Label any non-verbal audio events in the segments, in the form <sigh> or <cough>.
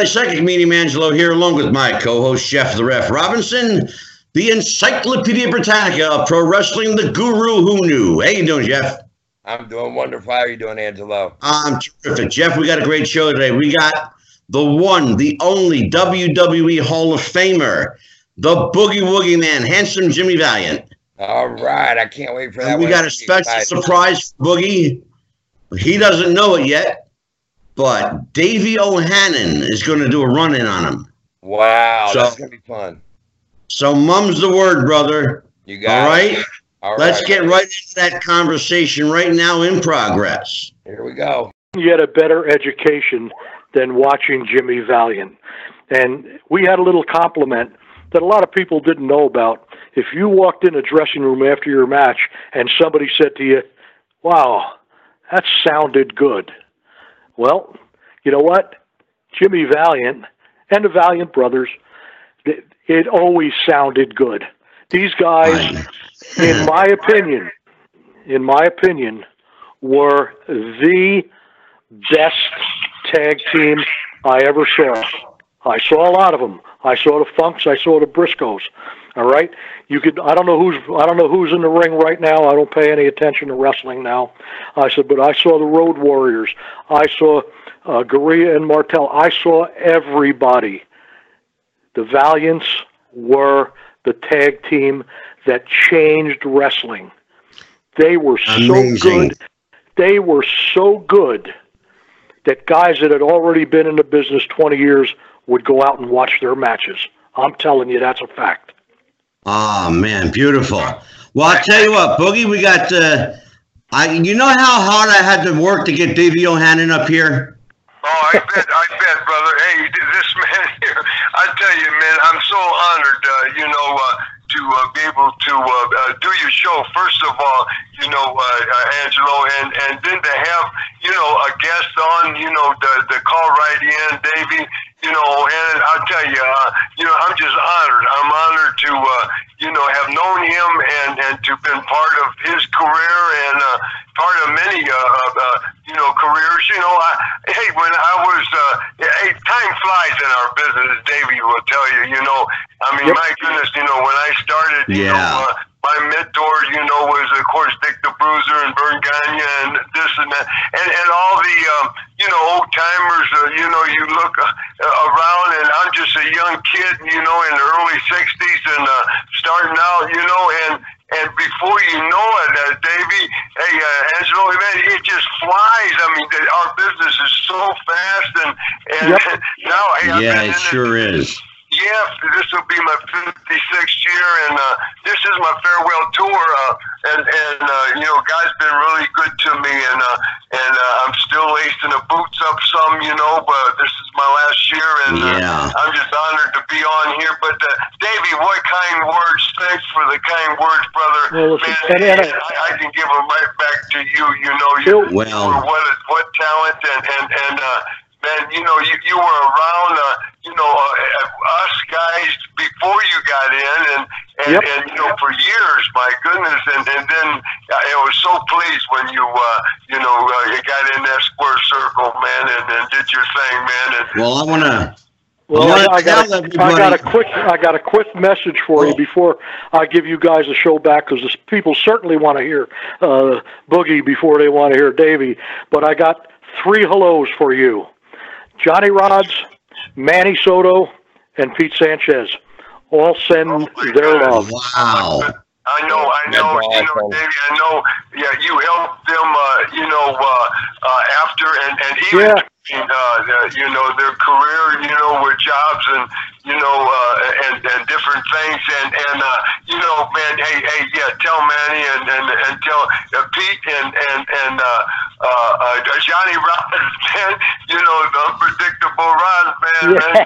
everybody. Psychic Medium Angelo here, along with my co-host Jeff the Ref Robinson, the Encyclopedia Britannica of Pro Wrestling, the Guru Who Knew. How you doing, Jeff? I'm doing wonderful. How are you doing, Angelo? I'm terrific, Jeff. We got a great show today. We got the one, the only WWE Hall of Famer, the Boogie Woogie Man, handsome Jimmy Valiant. All right, I can't wait for that. And we got a special surprise for Boogie. He doesn't know it yet, but Davey O'Hannon is going to do a run in on him. Wow, so, that's going to be fun. So, mum's the word, brother. You got All right? It. All Let's right. get right into that conversation right now in progress. Here we go. You had a better education than watching Jimmy Valiant. And we had a little compliment that a lot of people didn't know about. If you walked in a dressing room after your match and somebody said to you, Wow, that sounded good. Well, you know what? Jimmy Valiant and the Valiant brothers, it always sounded good. These guys, in my opinion, in my opinion, were the best tag team I ever saw. I saw a lot of them. I saw the Funks. I saw the Briscoes. All right, you could. I don't know who's. I don't know who's in the ring right now. I don't pay any attention to wrestling now. I said, but I saw the Road Warriors. I saw uh, Garea and Martel. I saw everybody. The Valiants were the tag team that changed wrestling. They were Amazing. so good. They were so good that guys that had already been in the business 20 years would go out and watch their matches. I'm telling you, that's a fact. Oh man, beautiful. Well, I tell you what, Boogie, we got. Uh, I you know how hard I had to work to get Davey O'Hannon up here. Oh, I bet, I bet, brother. Hey, this <laughs> man here, I tell you, man, I'm so honored. Uh, you know, uh, to uh, be able to uh, uh, do your show. First of all, you know, uh, uh, Angelo, and and then to have you know a guest on, you know, the the call right in, Davey. You know, and I'll tell you, uh, you know, I'm just honored. I'm honored to, uh, you know, have known him and and to been part of his career and uh, part of many, uh, uh, you know, careers. You know, I, hey, when I was, uh, hey, time flies in our business. Davey will tell you. You know, I mean, yep. my goodness, you know, when I started, you yeah. know, uh, my mentor, you know, was of course Dick the Bruiser and Verne Gagne and this and that, and and all the um, you know old timers. Uh, you know, you look uh, around, and I'm just a young kid, you know, in the early '60s and uh, starting out, you know, and and before you know it, uh, Davey, hey, uh, Angelo, man, it just flies. I mean, the, our business is so fast, and and yep. <laughs> now, hey, yeah, it sure is yeah, this will be my 56th year, and uh, this is my farewell tour. Uh, and and uh, you know, guys been really good to me, and uh, and uh, I'm still lacing the boots up some, you know. But this is my last year, and uh. I'm just honored to be on here. But uh, Davey, what kind words? Thanks for the kind words, brother. Well, Man, and, and I, I can give them right back to you. You know, you well, what what talent and and and. Uh, man, you know, you, you were around, uh, you know, uh, us guys before you got in, and and, yep. and you know, for years, my goodness, and and then I was so pleased when you, uh, you know, uh, you got in that square circle, man, and, and did your thing, man. And, well, I want to. Well, I, I, got a, I got a quick I got a quick message for you before I give you guys a show back because people certainly want to hear uh, Boogie before they want to hear Davey. But I got three hellos for you. Johnny Rodz, Manny Soto, and Pete Sanchez all send oh their love. Wow. I know, I know, you know, Davey, I know, yeah, you helped them, uh, you know, uh, uh, after and, and even, yeah. uh, you know, their career, you know, with jobs and, you know, uh, and, and different things. And, and uh, you know, man, hey, hey, yeah, tell Manny and, and, and tell uh, Pete and, and, and uh, uh, uh, Johnny Rodz, <laughs> man, you know, the unpredictable Rodz, man, man.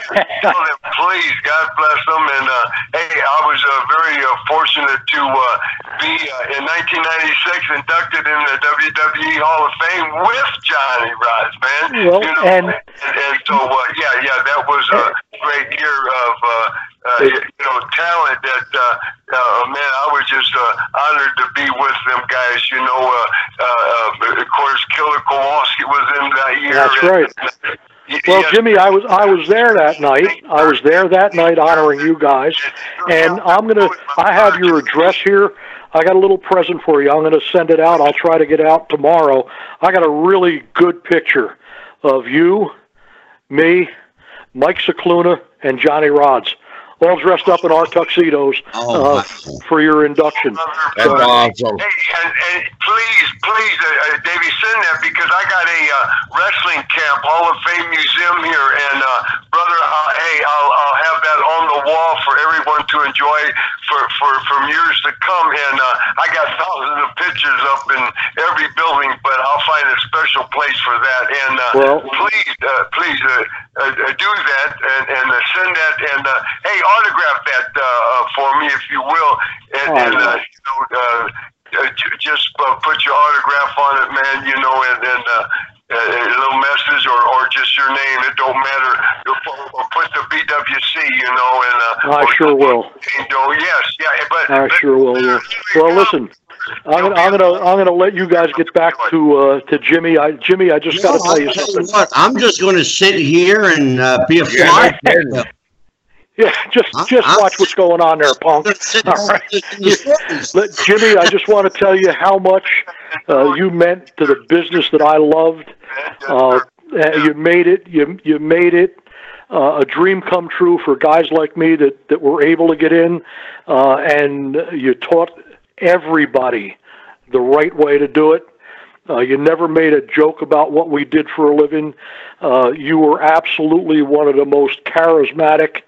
Tell them, please, God bless them. And, uh, hey, I was uh, very uh, fortunate to uh, be uh, in 1996 inducted in the WWE Hall of Fame with Johnny Rodz, man. Well, you know, and, and, and so, uh, yeah, yeah, that was a great year of uh, uh, you know talent that uh, uh, man I was just uh, honored to be with them guys. You know, uh, uh, of course Killer Kowalski was in that year. That's right. And, Well, yes, Jimmy, I was I was there that night. I was there that night honoring you guys, and I'm gonna. I have your address here. I got a little present for you. I'm gonna send it out. I'll try to get out tomorrow. I got a really good picture of you, me, Mike Cicluna, and Johnny Rodz, all dressed up in our tuxedos Oh, uh, for your induction. That's So, awesome. Hey, and, and please, please, uh, uh, Davey, send that because I got a uh, wrestling camp, Hall of Fame museum here, and uh, brother, uh, hey, I'll, I'll have that on the wall for everyone to enjoy for for from years to come. And uh, I got thousands of pictures up in every building, but I'll find a special place for that. And uh, Well- please, uh, please uh, uh, uh, do that and, and uh, send that. And uh, hey, autograph that uh, uh, for me if you will. And, Oh, and uh, you know. Uh, uh, just uh, put your autograph on it, man. You know, and then uh, a a little message or, or just your name. It don't matter. Or pu- put the BWC, you know, and uh, I sure will. Angel, yes, yeah, but I but- sure will. Will. Well, listen, I'm gonna, I'm gonna, I'm gonna let you guys get back to uh, to Jimmy. I, Jimmy, I just got to No, tell you I'll tell something. what, I'm just going to sit here and uh, be a fly. No kidding. Yeah, just I'm- just I'm- watch what's going on there, punk. All right. in the stories. Let, Jimmy, I just want to tell you how much uh, you meant to the business that I loved. Uh, uh, you made it. You you made it uh, a dream come true for guys like me that that were able to get in, uh, and you taught everybody the right way to do it. Uh, you never made a joke about what we did for a living. Uh, you were absolutely one of the most charismatic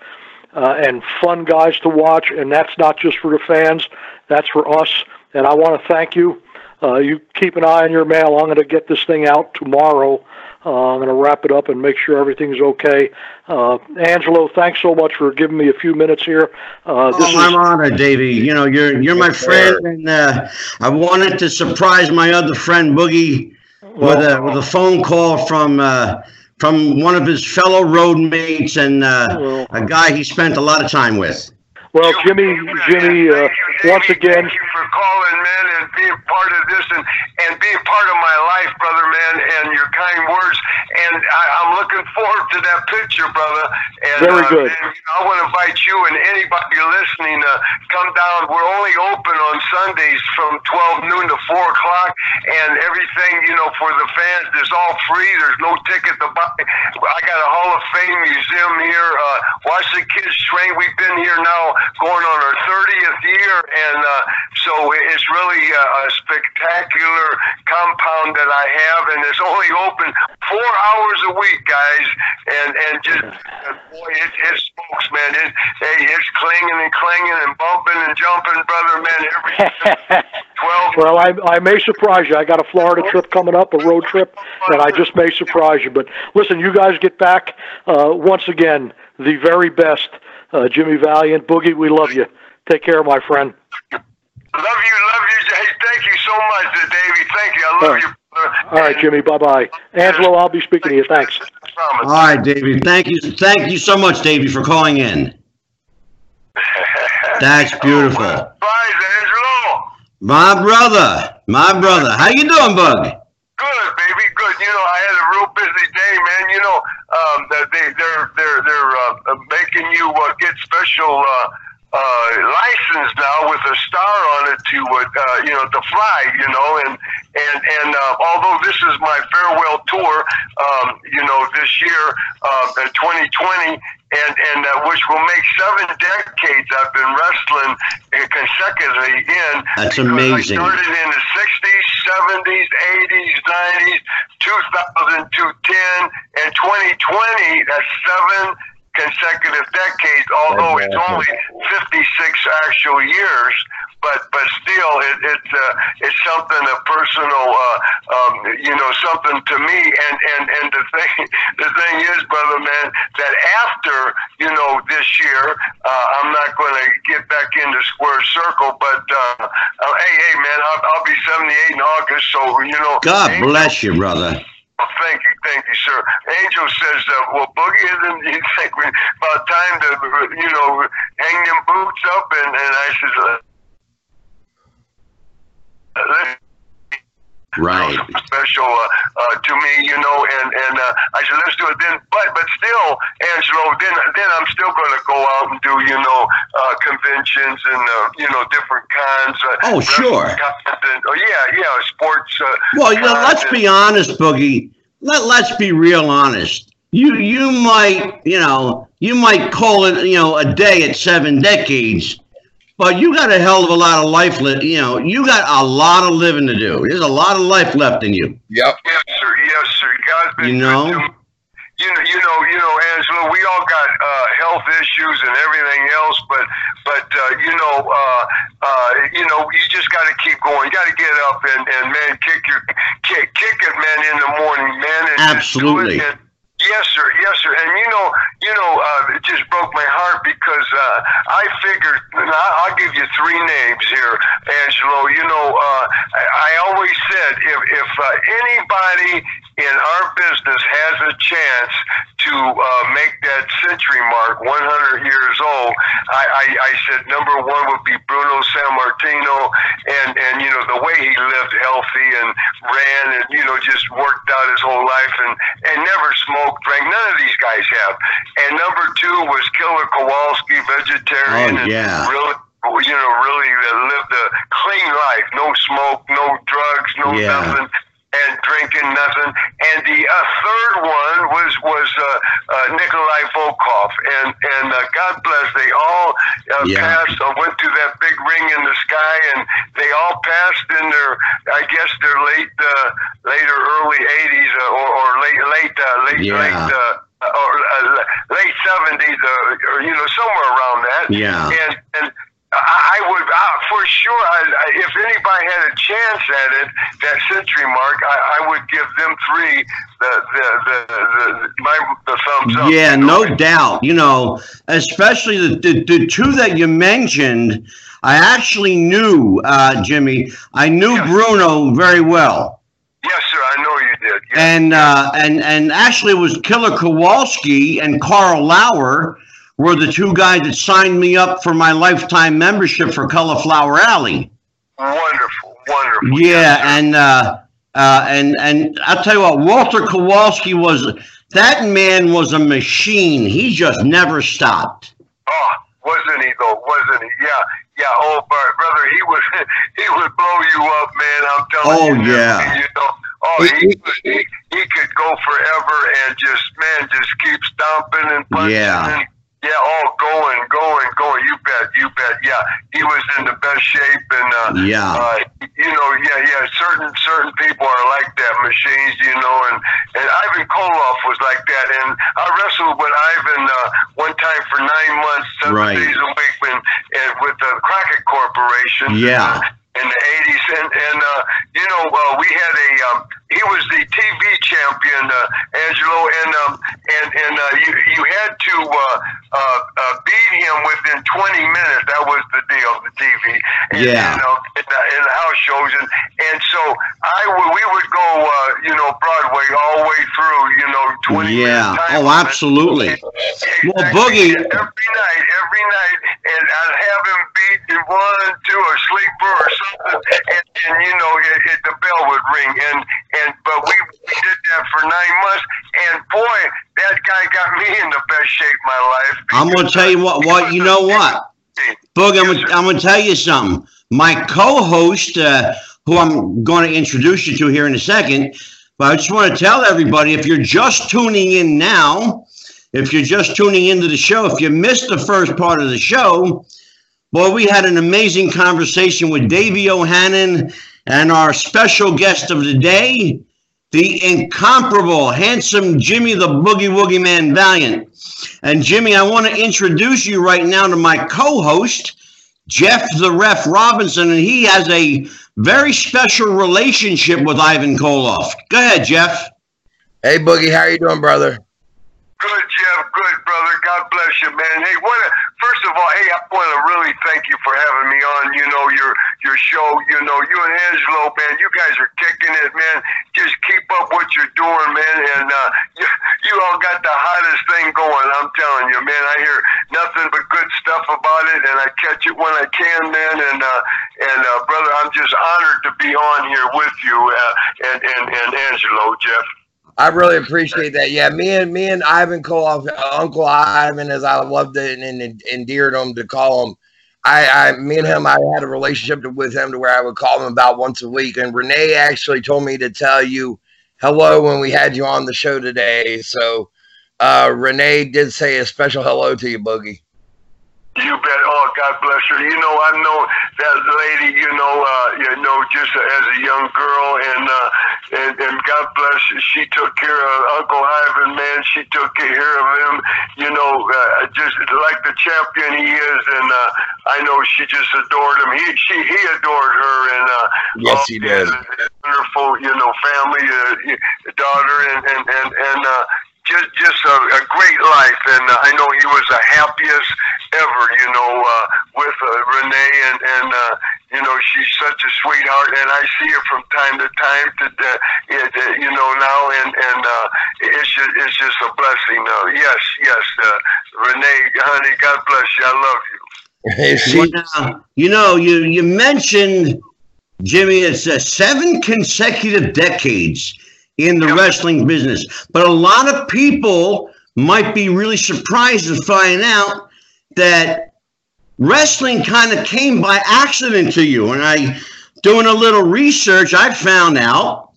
uh, and fun guys to watch, and that's not just for the fans, that's for us. And I want to thank you. Uh, you keep an eye on your mail. I'm going to get this thing out tomorrow. Uh, I'm going to wrap it up and make sure everything's okay. Uh, Angelo, thanks so much for giving me a few minutes here. Uh, this Oh, I'm is honored, Davey. You know, you're you're my friend, and uh, I wanted to surprise my other friend Boogie with a with a phone call from uh, from one of his fellow roadmates and uh, a guy he spent a lot of time with. Well, Jimmy. Jimmy, uh, once again, thank you for calling, man, and being part of this and and being part of my life, brother, man, and your kind words. And I, I'm looking forward to that picture, brother. And, Very uh, good. And, you know, I want to invite you and anybody listening to come down. We're only open on Sundays from 12 noon to 4 o'clock, and everything, you know, for the fans is all free. There's no ticket to buy. I got a Hall of Fame museum here. Uh, watch the kids train. We've been here now going on our 30th year, and uh, so it's really a, a spectacular compound that I have, and it's only open four hours a week, guys. And and just uh, boy, it, it smokes, man. It hey, it's clanging and clanging and bumping and jumping, brother, man. Every <laughs> 12 Well, I, I may surprise you. I got a Florida trip coming up, a road trip, and I just may surprise you. But listen, you guys get back. Uh, once again, the very best. Uh, Jimmy Valiant, Boogie, we love you. Take care, my friend. Love you, love you. Hey, thank you so much, uh, Davey. Thank you. I love Uh, you, brother. All right, Jimmy. Bye bye. Angelo, I'll be speaking to you. Thanks. I. All right, Davey. Thank you, thank you so much, Davey, for calling in. <laughs> That's beautiful. Bye, Angelo. My brother, my brother. How you doing, Bug? Good, baby. Good. You know, I had a real busy day, man. You know, um, that they they're they're they're uh, making you uh, get special uh, uh, license now with a star on it to uh, uh, you know to fly. You know, and and and uh, although this is my farewell tour, um, you know, this year, uh, 2020. And, and uh, which will make seven decades I've been wrestling uh, consecutively in. That's amazing. I started in the 60s, 70s, 80s, 90s, 2000 to 10, and 2020. That's seven consecutive decades, although it's only 56 actual years. But but still, it, it's uh, it's something a personal, uh, um, you know, something to me. And and and the thing <laughs> the thing is, brother man, that after you know this year, uh, I'm not going to get back into square circle. But uh, uh, hey, hey, man, I'll, I'll be 78 in August, so you know. God bless you, brother. Oh, Thank you, thank you, sir. Angel says, uh, "Well, Boogie, isn't you think we, about time to, you know, hang them boots up?" And, and I says, uh, "Listen, Right. Special uh, uh, to me, you know, and and uh, I said let's do it then. But but still, Angelo, then then I'm still going to go out and do you know uh, conventions and uh, you know different kinds. Uh, Oh, sure. And, oh yeah, yeah, sports. Uh, Well, you know, let's be honest, Boogie. Let Let's be real honest. You you might you know you might call it you know a day at seven decades, but you got a hell of a lot of life. Li- you know, you got a lot of living to do. There's a lot of life left in you. Yep. Yes, sir. Yes, sir. God's been You good know? to. You know, you know, you know, Angela. We all got uh, health issues and everything else, but, but uh, you know, uh, uh, you know, you just got to keep going. You got to get up and, and man, kick your kick, kick it, man, in the morning, man. And just do Absolutely. it. And, yes, sir. Yes, sir. And you know, you know, uh, it just broke my heart because uh, I figured. I'll give you three names here, Angelo. You know, uh, I always said if if uh, anybody in our business has a chance to uh, make that century mark, 100 years old, I, I, I said number one would be Bruno Sammartino, and and you know the way he lived healthy and ran and you know just worked out his whole life and and never smoked, drank. None of these guys have. And number two was Killer Kowalski, vegetarian, Oh, yeah. and really. You know, really lived a clean life. No smoke, no drugs, no Yeah. nothing and drinking nothing. And the uh, third one was was uh, uh, Nikolai Volkov, and and uh, God bless, they all uh, Yeah. passed. Uh, went to that big ring in the sky, and they all passed in their, I guess, their late, uh, later early '80s uh, or, or late, late, uh, late, Yeah. late. Uh, or uh, late seventies, uh, or you know, somewhere around that. Yeah. And and I would uh, for sure. I, I, if anybody had a chance at it, that century mark, I, I would give them three the the the, the my the thumbs up. Yeah, no doubt. You know, especially the, the, the two that you mentioned, I actually knew, uh, Jimmy, I knew Yeah. Bruno very well. Yes, sir. I know you did. Yes. And, uh, and, and actually it was Killer Kowalski and Karl Lauer were the two guys that signed me up for my lifetime membership for Cauliflower Alley. wonderful, wonderful. Yeah, Yes, and uh, uh, and and I'll tell you what, Walter Kowalski was that man was a machine. He just never stopped. Oh, wasn't he though? Wasn't he? Yeah, yeah. Oh, but brother, he was <laughs> he would blow you up, man. I'm telling Oh, you. yeah. You know. Oh, he, he he could go forever and just man just keep stomping and punching. Yeah. And, yeah, oh, going, going, going. You bet, you bet. Yeah, he was in the best shape, and uh, Yeah. uh, you know, yeah, yeah. Certain certain people are like that, machines, you know, and and Ivan Koloff was like that, and I wrestled with Ivan uh, one time for nine months, seven Right. days a week, and, and with the Crockett Corporation. Yeah. uh, in the '80s, and and uh, you know, uh, we had a um, he was the TV champion, uh, Angelo, and um, and and uh, you you had to uh, uh, uh, beat him within 20 minutes. That was the deal, the TV. And, Yeah. You know, in the, in the house shows, and and so I would we would go, uh, you know, Broadway all the way through, you know, 20 Yeah. Oh, absolutely. Exactly. Well, Boogie- every night, every night, and I'd have him beat in one, two, a sleeper or something, and, and you know, it, it, the bell would ring, and and but we, did that for nine months, and boy, that guy got me in the best shape of my life. I'm gonna tell you what. What you know what, Boog, I'm, gonna- I'm gonna tell you something. My co-host, uh, who I'm going to introduce you to here in a second, but I just want to tell everybody if you're just tuning in now, if you're just tuning into the show, if you missed the first part of the show, boy, we had an amazing conversation with mm-hmm. Davey O'Hannon and our special guest of the day, the incomparable, handsome Jimmy the Boogie Woogie Man Valiant. And Jimmy, I want to introduce you right now to my co-host, Jeff the Ref Robinson, and he has a very special relationship with Ivan Koloff. Go ahead, Jeff. Hey, Boogie, how you doing, brother? Good, Jeff. Good, brother. God bless you, man. Hey, what? A, first of all, hey, I want to really thank you for having me on. You know your your show. You know you and Angelo, man. You guys are kicking it, man. Just keep up what you're doing, man. And uh, you, you all got the hottest thing going. I'm telling you, man. I hear nothing but good stuff about it, and I catch it when I can, man. And uh, and uh, brother, I'm just honored to be on here with you uh, and and and Angelo, Jeff. I really appreciate that. Yeah, me and me and Ivan Koloff, Uncle Ivan, as I loved it and, endeared him to call him. I, I, me and him, I had a relationship with him to where I would call him about once a week. And Renee actually told me to tell you hello when we had you on the show today. So uh, Renee did say a special hello to you, Boogie. You bet. Oh, God bless her. You know, I know that lady. You know, uh, you know, just as a young girl, and uh, and and God bless. Her. She took care of Uncle Ivan. Man, she took care of him. You know, uh, just like the champion he is, and uh, I know she just adored him. He she he adored her, and uh, yes, he did. Wonderful, you know, family, uh, daughter, and and and and. Uh, just just a, a great life, and uh, I know he was the happiest ever. You know, uh, with uh, Renee, and and uh, you know she's such a sweetheart, and I see her from time to time. To uh, it, uh, you know now, and and uh, it's just, it's just a blessing. Uh, yes, yes, uh, Renee, honey, God bless you. I love you. well, you know, you you mentioned Jimmy. It's uh, seven consecutive decades in the wrestling business. But a lot of people might be really surprised to find out that wrestling kind of came by accident to you. And I, doing a little research, I found out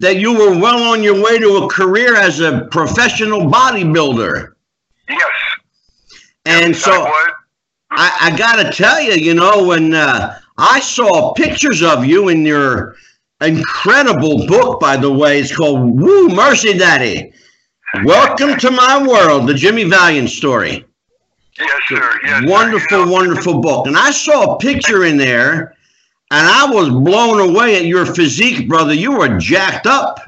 that you were well on your way to a career as a professional bodybuilder. Yes. And yes, so I, I, I got to tell you, you know, when uh, I saw pictures of you in your incredible book, by the way. It's called Woo Mercy Daddy. Welcome to my world, the Jimmy Valiant story. Yes, sir. Yes, wonderful, sir. Wonderful book. And I saw a picture in there, and I was blown away at your physique, brother. You were jacked up.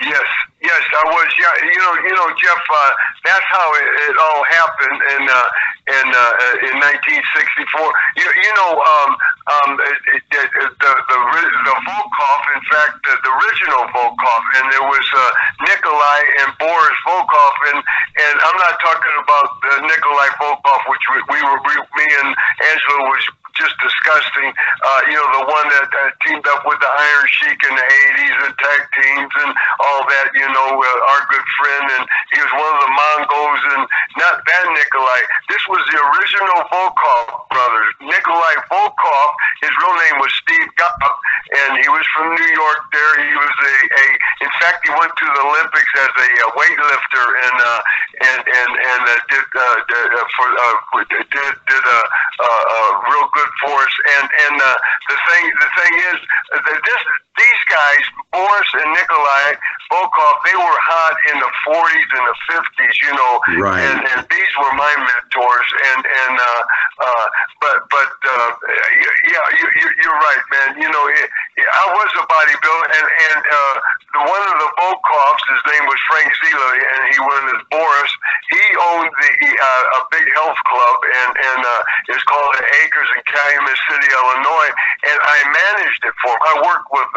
Yes, yes, I was. Yeah, you know, you know, Jeff. Uh, that's how it, it all happened and uh, in uh, in 1964. You, you know, um, um, it, it, it, the the the Volkov. In fact, the, the original Volkov, and there was uh, Nikolai and Boris Volkov, and and I'm not talking about uh, Nikolai Volkov, which we, we were we, me and Angelo was just disgusting. Uh, you know, the one that uh, teamed up with the Iron Sheik in the 80s and tag teams and all that, you know, uh, our good friend. And he was one of the Mongols and not that Nikolai. This was the original Volkov brothers. Nikolai Volkov, his real name was Steve Gobb, and he was from New York there. He was a, a in fact, he went to the Olympics as a, uh weightlifter and, uh, and, and, and uh, did, uh, did, uh, for, uh, did, did a, a, a real good for us. And, and, uh, the thing, the thing is that this, these guys, Boris and Nikolai Volkov, they were hot in the 40s and the 50s, you know, Right. and, and these were my mentors. And, and, uh, uh, but, but, uh, yeah, you, you, you're right, man. You know, it, I was a bodybuilder and, and, uh, the, one of the Volkovs, his name was Frank Zila, and he went as Boris. He owned the, uh, a big health club and, and, uh, it's called Acres in Calumet City, Illinois. And I managed it for him. I worked with,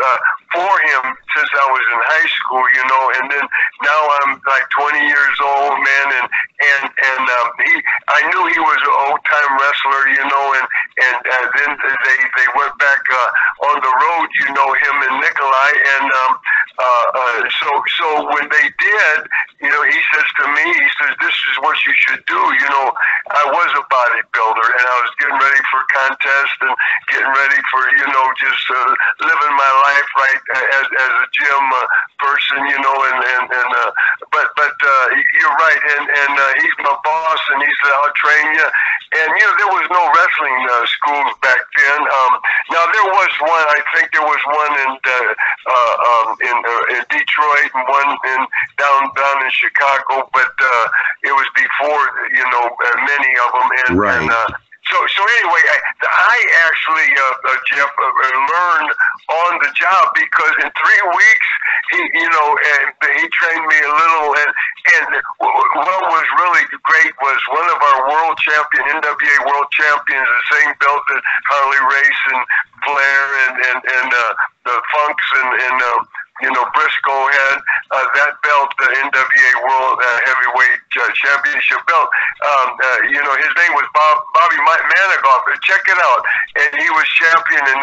for him since I was in high school, you know, and then now I'm like 20 years old, man, and and and um, he, I knew he was an old time wrestler, you know, and and uh, then they they went back uh, on the road, you know, him and Nikolai, and um, uh, uh, so so when they did, you know, he says to me, he says, this is what you should do, you know, I was a bodybuilder and I was getting ready for contests and getting ready for you know just uh, living my life right as as a gym uh, person, you know, and and and uh, but but uh, you're right, and and uh, he's my boss, and he said I'll train you, and you know there was no wrestling uh, schools back then. Um, now there was one, I think there was one in uh, uh, um, in uh, in Detroit and one in down down in Chicago, but uh, it was before you know uh, many of them, and, Right. and uh, so, so anyway, I, I actually, uh, uh, Jeff, uh, uh, learned on the job because in three weeks, he, you know, and he trained me a little. And and what was really great was one of our world champion, NWA world champions, the same belt that Harley Race and Flair and and and uh, the Funks and and uh, you know, Briscoe had uh, that belt, the NWA World uh, Heavyweight uh, Championship belt. Um, uh, you know, his name was Bob Bobby Managoff. Check it out, and he was champion in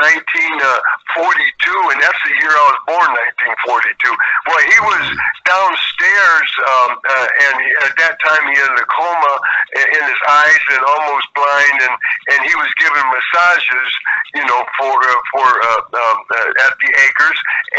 1942, and that's the year I was born, 1942. Well, he was downstairs, um, uh, and he, at that time he had a coma in his eyes and almost blind, and and he was given massages, you know, for uh, for uh, um, uh, at the acres,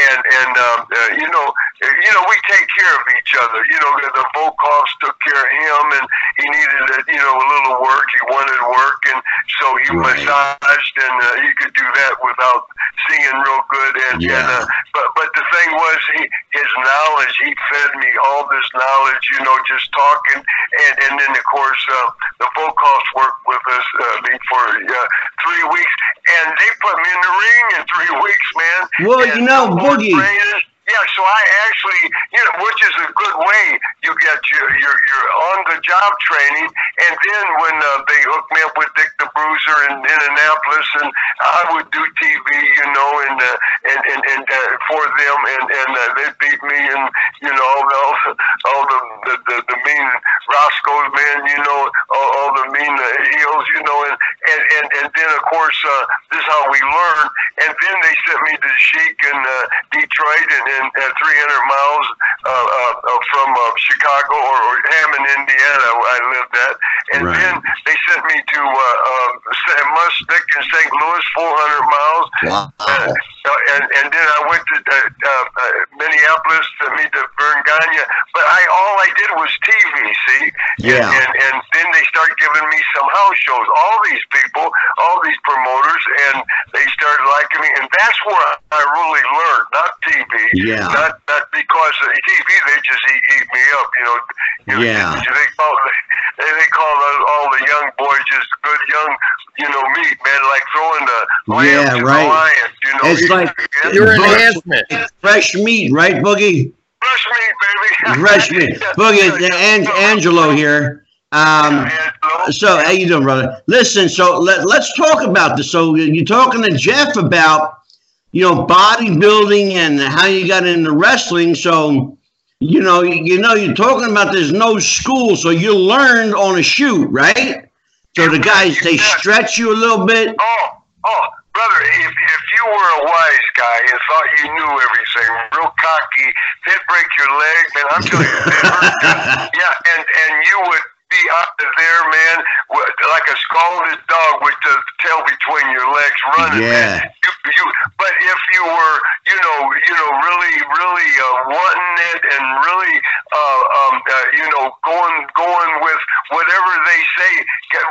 and and um, uh, you know, you know, we take care of each other. You know, the Volkovs took care of him, and he needed, a, you know, a little work. He wanted work, and so he right. massaged, and uh, he could do that without seeing real good. And, yeah. and uh, but but the thing was, he his knowledge. He fed me all this knowledge. You know, just talking, and and then of course uh, the Volkovs worked with us uh, for uh, three weeks, and they put me in the ring in three weeks, man. Well, and you know, Boogie. Yeah, so I actually, you know, which is a good way you get your your, your on the job training, and then when uh, they hooked me up with Dick the Bruiser in Indianapolis, and I would do TV, you know, and uh, and and, and uh, for them, and and uh, they beat me, and you know, all the all the the, the, the mean Roscoe's man, you know, all, all the mean uh, heels, you know, and and and, and then of course uh, this is how we learn, and then they sent me to the Sheik in uh, Detroit, and, and uh, 300 miles uh, uh, uh, from uh, Chicago or, or Hammond, Indiana, I lived at, and right. then they sent me to uh, uh, Muchnick in St. Louis, 400 miles. Wow. Uh, and, and then I went to uh, uh, Minneapolis to meet the Verne Gagne, but I all I did was TV. See, yeah, and, and, and then they started giving me some house shows. All these people, all these promoters, and they started liking me, and that's where I really learned, not TV. Yeah, not not because of TV they just eat, eat me up. You know, you know yeah. They call they, they call all the young boys just good young you know, meat, man, like throwing the lamb yeah, to right. the lion. You know, it's like your enhancement. Fresh meat, right, Boogie? Fresh meat, baby. Fresh meat. <laughs> Boogie, An- Angelo here. Um, so how you doing, brother? Listen, so let, let's talk about this. So you're talking to Jeff about, you know, bodybuilding and how you got into wrestling. So, you know, you know, you're talking about there's no school, so you learned on a shoot, right? So the guys they stretch you a little bit. Oh, oh, brother, if if you were a wise guy and thought you knew everything, real cocky, they'd break your leg, man. I'm telling you, <laughs> yeah, and and you would be out there, man, like a scalded dog with the tail between your legs running. Yeah. Man. You, you, but if you were, you know, you know, really, really uh, wanting it and really, uh, um, uh, you know, going, going with whatever they say.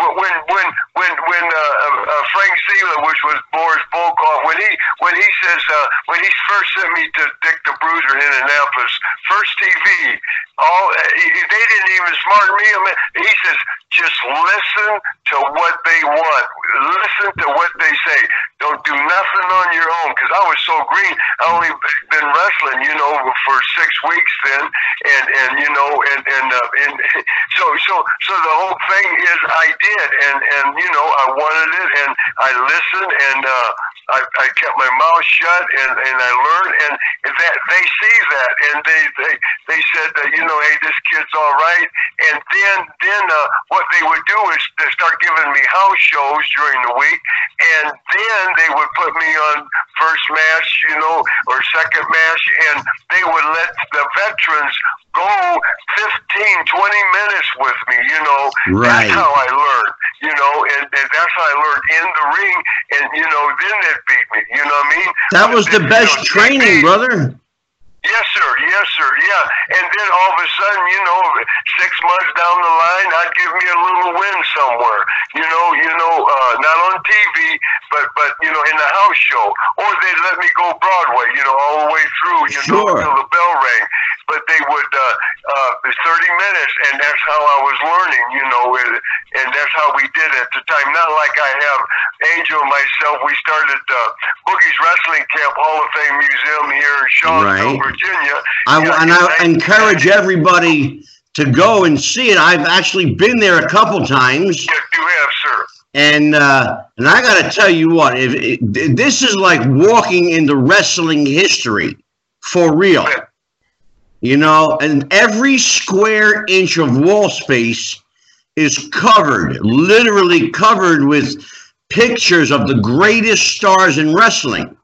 When, when, when, when uh, uh, uh Frank Zila, which was Boris Volkov, when he, when he says, uh, when he first sent me to Dick the Bruiser in Indianapolis, first TV, all they didn't even smart me. I mean, he says, just listen to what they want. Listen to what they say. Don't do nothing on your own. Because I was so green. I only been wrestling, you know, for six weeks then, and and you know, and and uh, and <laughs> so so so the whole thing is I did, and and you know, I wanted it, and I listened, and uh, I I kept my mouth shut, and and I learned, and that they see that, and they they they said that you know, hey, this kid's all right, and then then uh, what they would do is they start giving me house shows during the week, and then they would put me on first match, you know, or second match, and they would let the veterans go 15, 20 minutes with me, you know. Right. That's how I learned, you know, and, and that's how I learned in the ring, and, you know, then they beat me, you know what I mean? That was the best you know, training, brother. Yes, sir. Yes, sir. Yeah. And then all of a sudden, you know, six months down the line, I'd give me a little win somewhere. You know, you know, uh, not on TV, but but you know, in the house show, or they'd let me go Broadway. You know, all the way through. You sure. know, until the bell rang. But they would uh, uh, 30 minutes, and that's how I was learning. You know, and that's how we did at the time. Not like I have Angel and myself. We started uh, Boogie's Wrestling Camp Hall of Fame Museum here in Shawsville, right. Virginia. I, yeah, and I encourage everybody to go and see it. I've actually been there a couple times. Yes, you have, sir. And uh, and I got to tell you what, if, if, this is like walking into wrestling history. for real. You know, and every square inch of wall space is covered, literally covered with pictures of the greatest stars in wrestling.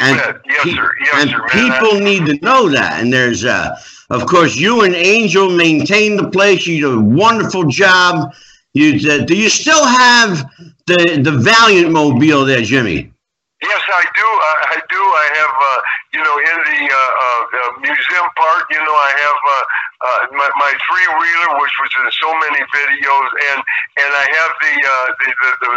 And, yes, sir. Yes, and sir, people need to know that. And there's, uh, of course, you and Angel maintain the place. You do a wonderful job. You uh, do you still have the the Valiant mobile there, Jimmy? Yes, I do. I, I do. I have, uh, you know, in the uh, uh, museum park, you know, I have uh, uh, my, my three wheeler, which was in so many videos, and and I have the uh, the the the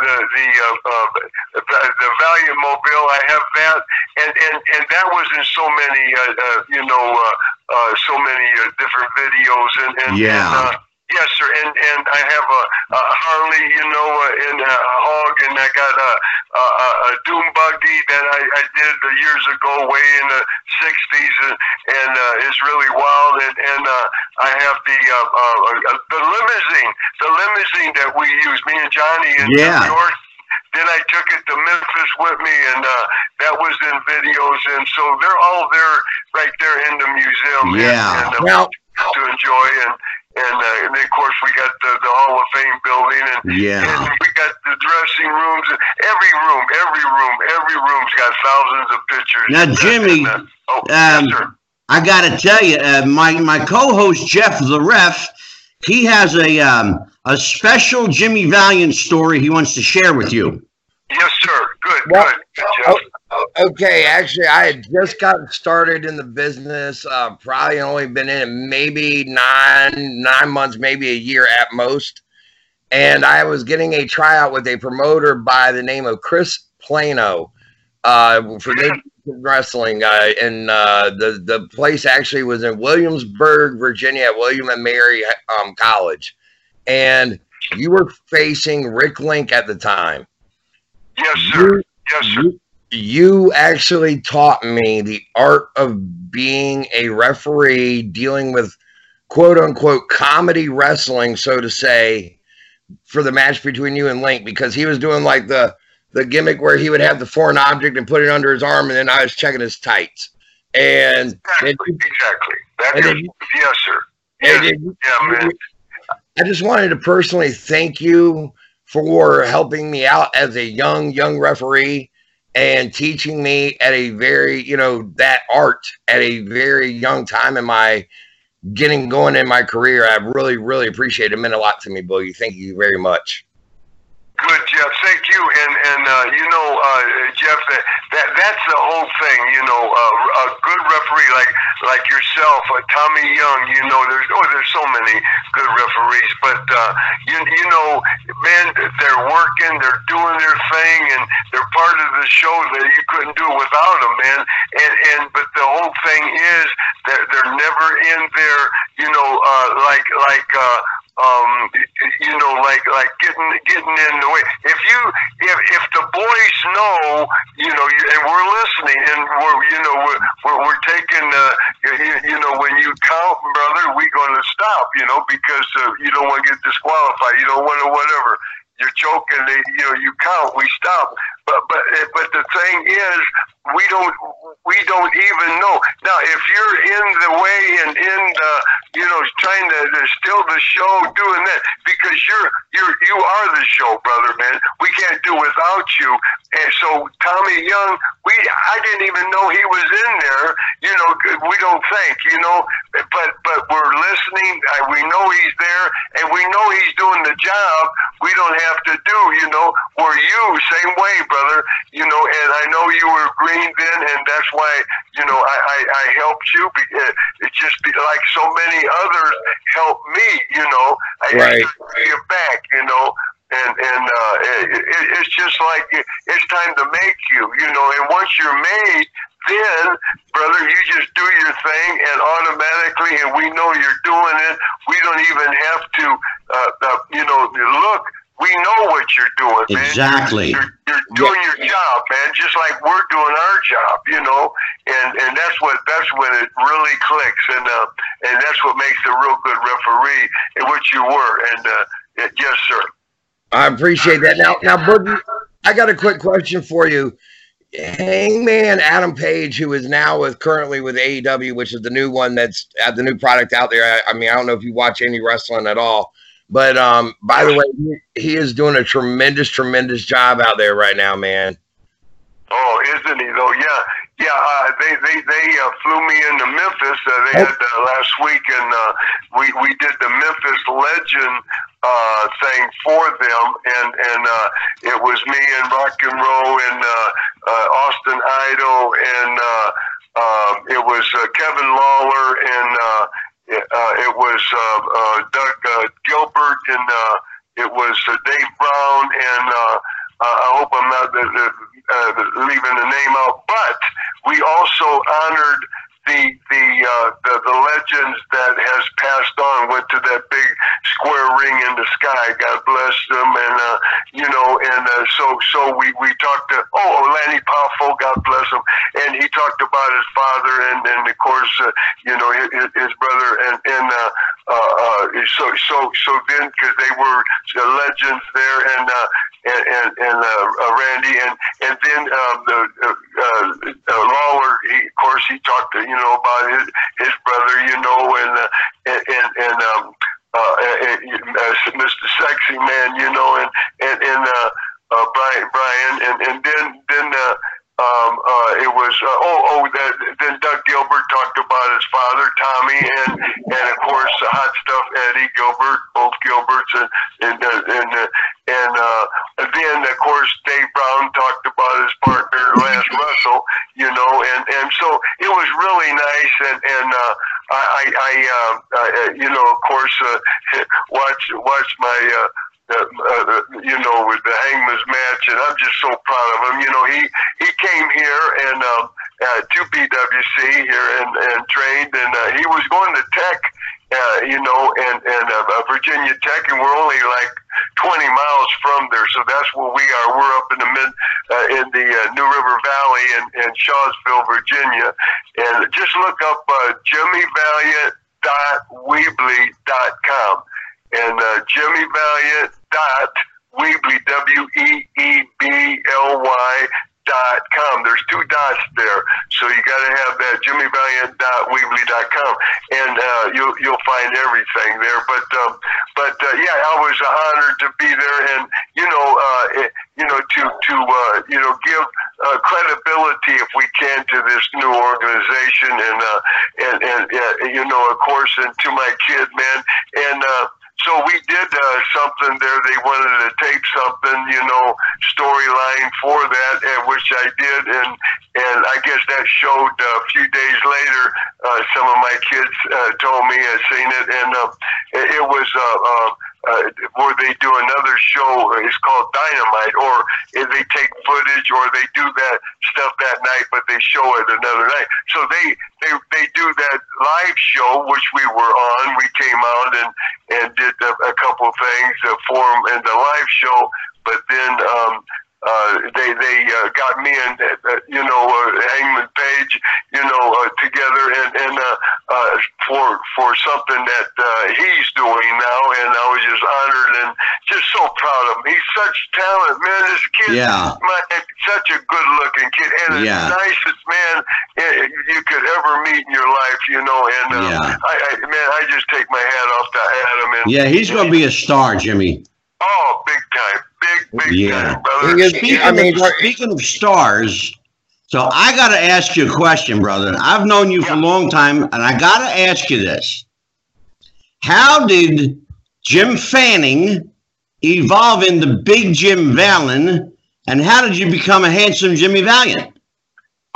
the, the, uh, uh, the, the Valiant Mobile. I have that, and and and that was in so many, uh, uh, you know, uh, uh, so many uh, different videos, and and yeah. And, uh, Yes, sir, and and I have a, a Harley, you know, uh, and a hog, and I got a a, a doom buggy that I, I did the years ago, way in the '60s, and, and uh, it's really wild. And and uh, I have the uh, uh, the limousine, the limousine that we use, me and Johnny in yeah. New York. Then I took it to Memphis with me, and uh, that was in videos, and so they're all there, right there in the museum. Yeah. And, and, uh, now, to enjoy and and, uh, and then of course we got the, the Hall of Fame building and, yeah. and we got the dressing rooms every room every room every room's got thousands of pictures now Jimmy and, uh, oh, um, yes. I gotta tell you uh, my my co-host Jeff the ref he has a um, a special Jimmy Valiant story he wants to share with you yes sir good Well, good, good Jeff. Okay, actually, I had just gotten started in the business. Uh, probably only been in it maybe nine nine months, maybe a year at most. And I was getting a tryout with a promoter by the name of Chris Plano uh, for Wrestling, uh, and uh, the the place actually was in Williamsburg, Virginia, at William and Mary um, College. And you were facing Rick Link at the time. yes sir yes sir You, you actually taught me the art of being a referee, dealing with quote unquote comedy wrestling, so to say, for the match between you and Link, because he was doing like the the gimmick where he would have the foreign object and put it under his arm, and then I was checking his tights. And exactly exactly. That is, then- yes sir. yes, yeah man. I just wanted to personally thank you for helping me out as a young, young referee and teaching me at a very, you know, that art at a very young time in my getting going in my career. I really, really appreciate it. It meant a lot to me, Boogie. Thank you very much. Good, Jeff. Thank you. And and uh, you know, uh, Jeff, that, that that's the whole thing. You know, uh, a good referee like like yourself, uh, Tommy Young. You know, there's oh, there's so many good referees, but uh, you you know, man, they're working, they're doing their thing, and they're part of the show that you couldn't do without them, man. And and but the whole thing is that they're never in there. You know, uh, like like. Uh, um, you know, like like getting getting in the way. If you if if the boys know, you know, and we're listening, and we're you know we're we're, taking, uh, you, you know, when you count, brother, we going to stop, you know, because uh, you don't want to get disqualified. You don't want to whatever. You're choking. They, you know, you count. We stop. But but but the thing is, we don't we don't even know. Now, if you're in the way and in the you know trying to, to steal the show, doing that because you're you're you are the show, brother, man. We can't do without you. And so Tommy Young, we I didn't even know he was in there. You know, we don't think, you know, but but we're listening. We know he's there, and we know he's doing the job. We don't have to do, you know. Were you same way, brother? You know, and I know you were green then, and that's why you know I I, I helped you. Be, uh, it just be like so many others helped me. You know, I Right. give back. You know. And and uh, it, it, it's just like it, it's time to make you, you know. And once you're made, then brother, you just do your thing, and automatically, and we know you're doing it. We don't even have to, uh, uh, you know, look. We know what you're doing, man. Exactly. You're, you're, you're doing your job, man. Just like we're doing our job, you know. And and that's what that's when it really clicks, and uh, and that's what makes a real good referee, and what you were. And uh, yes, sir. I appreciate that. Now, now, Boogie, I got a quick question for you. Hangman Adam Page, who is now with currently with AEW, which is the new one that's uh, the new product out there. I, I, mean, I don't know if you watch any wrestling at all, but um, by the way, he, is doing a tremendous, tremendous job out there right now, man. Oh, isn't he though? Yeah, yeah. Uh, they they they uh, flew me into Memphis. Uh, they had uh, last week, and uh, we we did the Memphis Legend uh, thing for them, and and uh, it was me and Rock and Roll and uh, uh, Austin Idol, and uh, uh, it was uh, Kevin Lawler, and uh, uh, it was uh, uh, Doug uh, Gilbert, and uh, it was uh, Dave Brown, and I hope I'm not leaving the name out, but we also honored the the uh, the, the legends that has passed on went to that big square ring in the sky. God bless them, and uh, you know, and uh, so so we we talked to oh Lanny Poffo, God bless him, and he talked about his father, and and of course uh, you know his, his brother, and and uh, uh, uh, so so so then because they were the legends there, and uh, and and, and uh, uh, Randy, and and then um, the uh, uh, Lawler, he, of course, he talked to you know about his his brother, you know, and uh, and and, and um, uh, and, uh, Mr. Sexy Man, you know, and and and uh, uh, Brian Brian, and and then then. Uh, um, uh, it was uh, oh oh that then Doug Gilbert talked about his father Tommy and and of course the hot stuff Eddie Gilbert both Gilberts and and uh, and uh, and, uh, then of course Dave Brown talked about his partner Lance Russell you know and and so it was really nice and and uh, I I uh, uh, you know of course uh, <laughs> watch watch my uh, uh, uh, you know, with the Hangman's match, and I'm just so proud of him. You know, he he came here and um, uh, to BWC here and and trained, and uh, he was going to Tech, uh, you know, and and uh, Virginia Tech, and we're only like 20 miles from there, so that's where we are. We're up in the mid uh, in the uh, New River Valley in, in Shawsville, Virginia, and just look up uh, Jimmy Valiant dot Weebly dot com and uh, Jimmy Valiant dot Weebly W E E B L Y dot com. There's two dots there, so you got to have that Jimmy Valiant dot Weebly dot com, and uh, you'll you'll find everything there. But um, but uh, yeah, I was honored to be there, and you know uh, you know to to uh, you know give uh, credibility if we can to this new organization, and uh, and and uh, you know of course, and to my kid, man, and. Uh, so we did uh, something there. They wanted to tape something, you know, storyline for that, and which I did, and and I guess that showed uh, a few days later. Uh, some of my kids uh, told me I seen it, and uh, it, was. Uh, uh, uh, where they do another show. It's called Dynamite, or they take footage, or they do that stuff that night, but they show it another night. So they they they do that live show, which we were on. We came out and and did a, a couple things uh, for them in the live show, but then. Um, uh, they they uh, got me and uh, you know uh, Hangman Page you know uh, together and and uh, uh, for for something that uh, he's doing now and I was just honored and just so proud of him. He's such talent, man. This kid, Yeah. my, such a good looking kid and Yeah. the nicest man eh, you could ever meet in your life. You know, and uh, Yeah. I, I man, I just take my hat off to Adam and Yeah, he's going to be a star, Jimmy. oh, big time, big big Yeah. time, brother. He is- Speaking, I mean, of, speaking of stars, so I got to ask you a question, brother. I've known you for a long time, and I got to ask you this: How did Jim Fanning evolve into Big Jim Vallon, and how did you become a handsome Jimmy Valiant?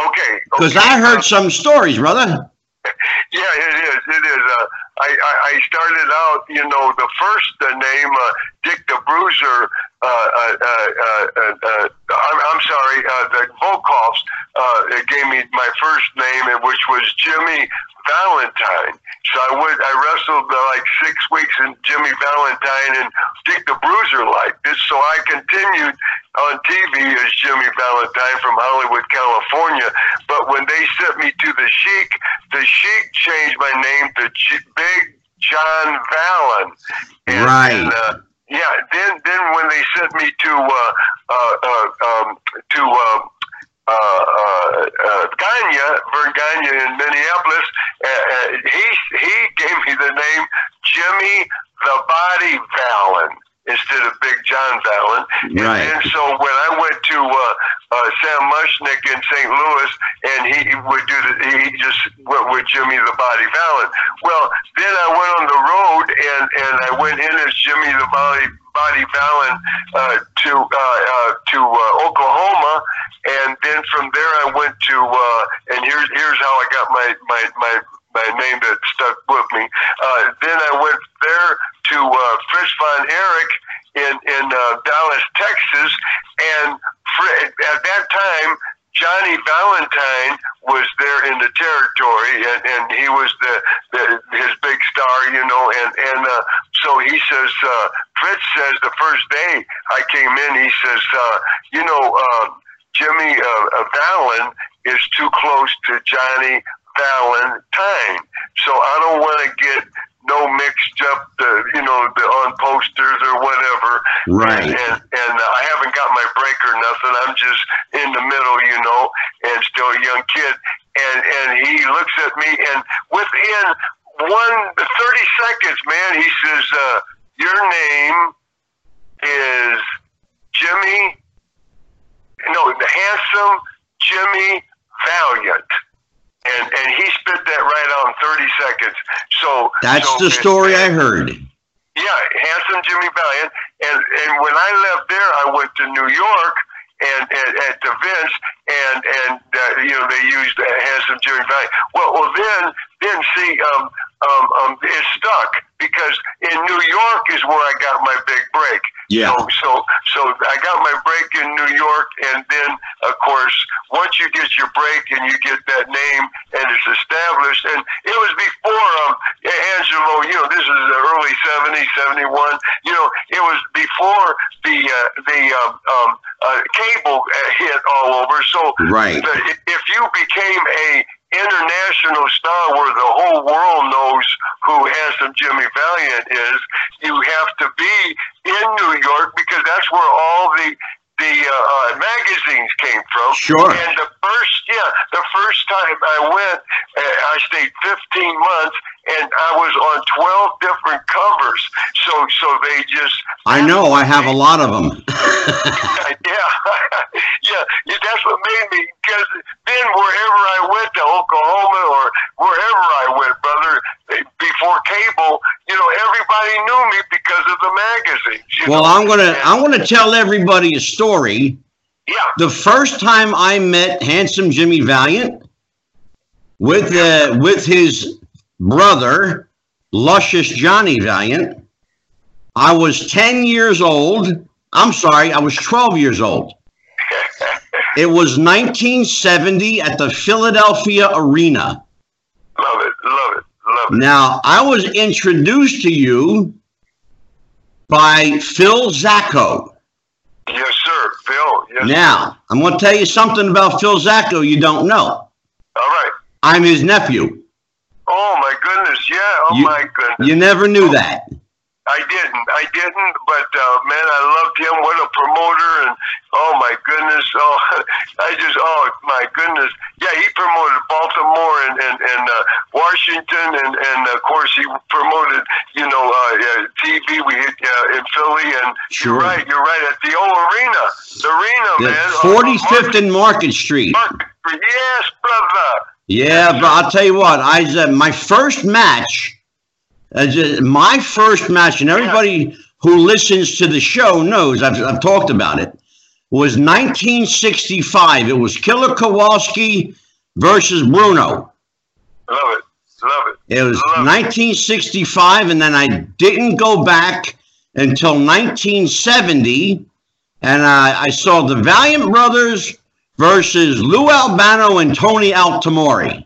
Okay, Because okay, I heard uh, some stories, brother. <laughs> Yeah, it is. It is. Uh, I, I, I started out, you know, the first the name, uh, Dick the Bruiser. Uh, uh, uh, uh, uh, I'm, I'm sorry, uh, the Volkovs uh, gave me my first name, which was Jimmy Valentine. So I would I wrestled uh, like six weeks in Jimmy Valentine and Dick the Bruiser like this. So I continued on TV as Jimmy Valentine from Hollywood, California. But when they sent me to the Sheik, the Sheik changed my name to J- Big John Vallon. And, Right. And, uh, yeah. Then then when they sent me to uh, uh, uh, um, to uh, uh, uh, uh, Gagne, Verne Gagne in Minneapolis, uh, uh, he he gave me the name Jimmy the Body Vallon instead of Big John Vallon. Right. And so when I went to uh, uh, Sam Muchnick in St. Louis, and he would do the, he just went with Jimmy the Body Vallon. Well, then I went on the road, and and I went in as Jimmy the Body Body Vallon uh, to uh, uh, to uh, Oklahoma, and then from there I went to uh, and here's here's how I got my my my my name that stuck with me. Uh, then I went there to uh, Fritz von Erich in in uh, Dallas, Texas, and Fr- at that time Johnny Valentine was there in the territory, and, and he was the, the his big star, you know, and and uh, so he says uh, Fritz says the first day I came in, he says, uh, you know, uh, Jimmy uh, uh, Vallon is too close to Johnny Valentine, so I don't want to get no mixed up, the, you know, the on posters or whatever. Right. And, and, and I haven't got my break or nothing. I'm just in the middle, you know, and still a young kid. And and he looks at me, and within one thirty seconds, man, he says, uh, "Your name is Jimmy." No, the handsome Jimmy Valiant. And, and he spit that right out in 30 seconds. So That's so the story I heard. yeah, handsome Jimmy Valiant. And and when I left there, I went to New York and, and at the Vince, and and uh, you know they used uh, handsome Jimmy Valiant. Well, well then then see um um um it stuck because in New York is where I got my big break. Yeah. So so so I got my break in New York, and then of course once you get your break and you get that name and it's established, and it was before um Angelo. You know, this is the early '70s, '71. You know, it was before the uh, the um, um, uh, cable hit all over. So Right. the, if you became a international star where the whole world knows who handsome Jimmy Valiant is, you have to be in New York because that's where all the the uh, uh, magazines came from. Sure. And the first, yeah, the first time I went, uh, I stayed 15 months, and I was on 12 different covers. So, so they just. I know. I have a lot of them. <laughs> <laughs> yeah, <laughs> yeah, yeah, that's what made me. Because then, wherever I went to Oklahoma or wherever I went, brother, eh, before cable, you know, everybody knew me because of the magazines. you well. I'm gonna I'm gonna tell everybody a story. yeah, The first time I met handsome Jimmy Valiant with uh, with his brother, luscious Johnny Valiant, I was 10 years old. I'm sorry, I was 12 years old. <laughs> It was 1970 at the Philadelphia Arena. love it, love it, love it. Now, I was introduced to you by Phil Zacko. Yes, sir, Phil. Yes. Now, I'm going to tell you something about Phil Zacko you don't know. All right. I'm his nephew. Oh my goodness, yeah. Oh You- my goodness. You never knew that. I didn't. I didn't. But uh, man, I loved him. What a promoter! And oh my goodness. Oh, <laughs> I just. Oh my goodness. Yeah, he promoted Baltimore and and, and uh, Washington, and and of course he promoted you know uh, uh, TV. We hit uh, in Philly, and Sure. you're right. You're right at the old arena. The arena, The man. 45th and Market Street. Market Street. Yes, brother. Yeah, but I'll tell you what. I uh, my first match, uh, ju- my first match, and everybody who listens to the show knows I've, I've talked about it. Was 1965. It was Killer Kowalski versus Bruno. Love it. Love it. It was Love it. 1965, and then I didn't go back until 1970, and I, I saw the Valiant Brothers versus Lou Albano and Tony Altomare.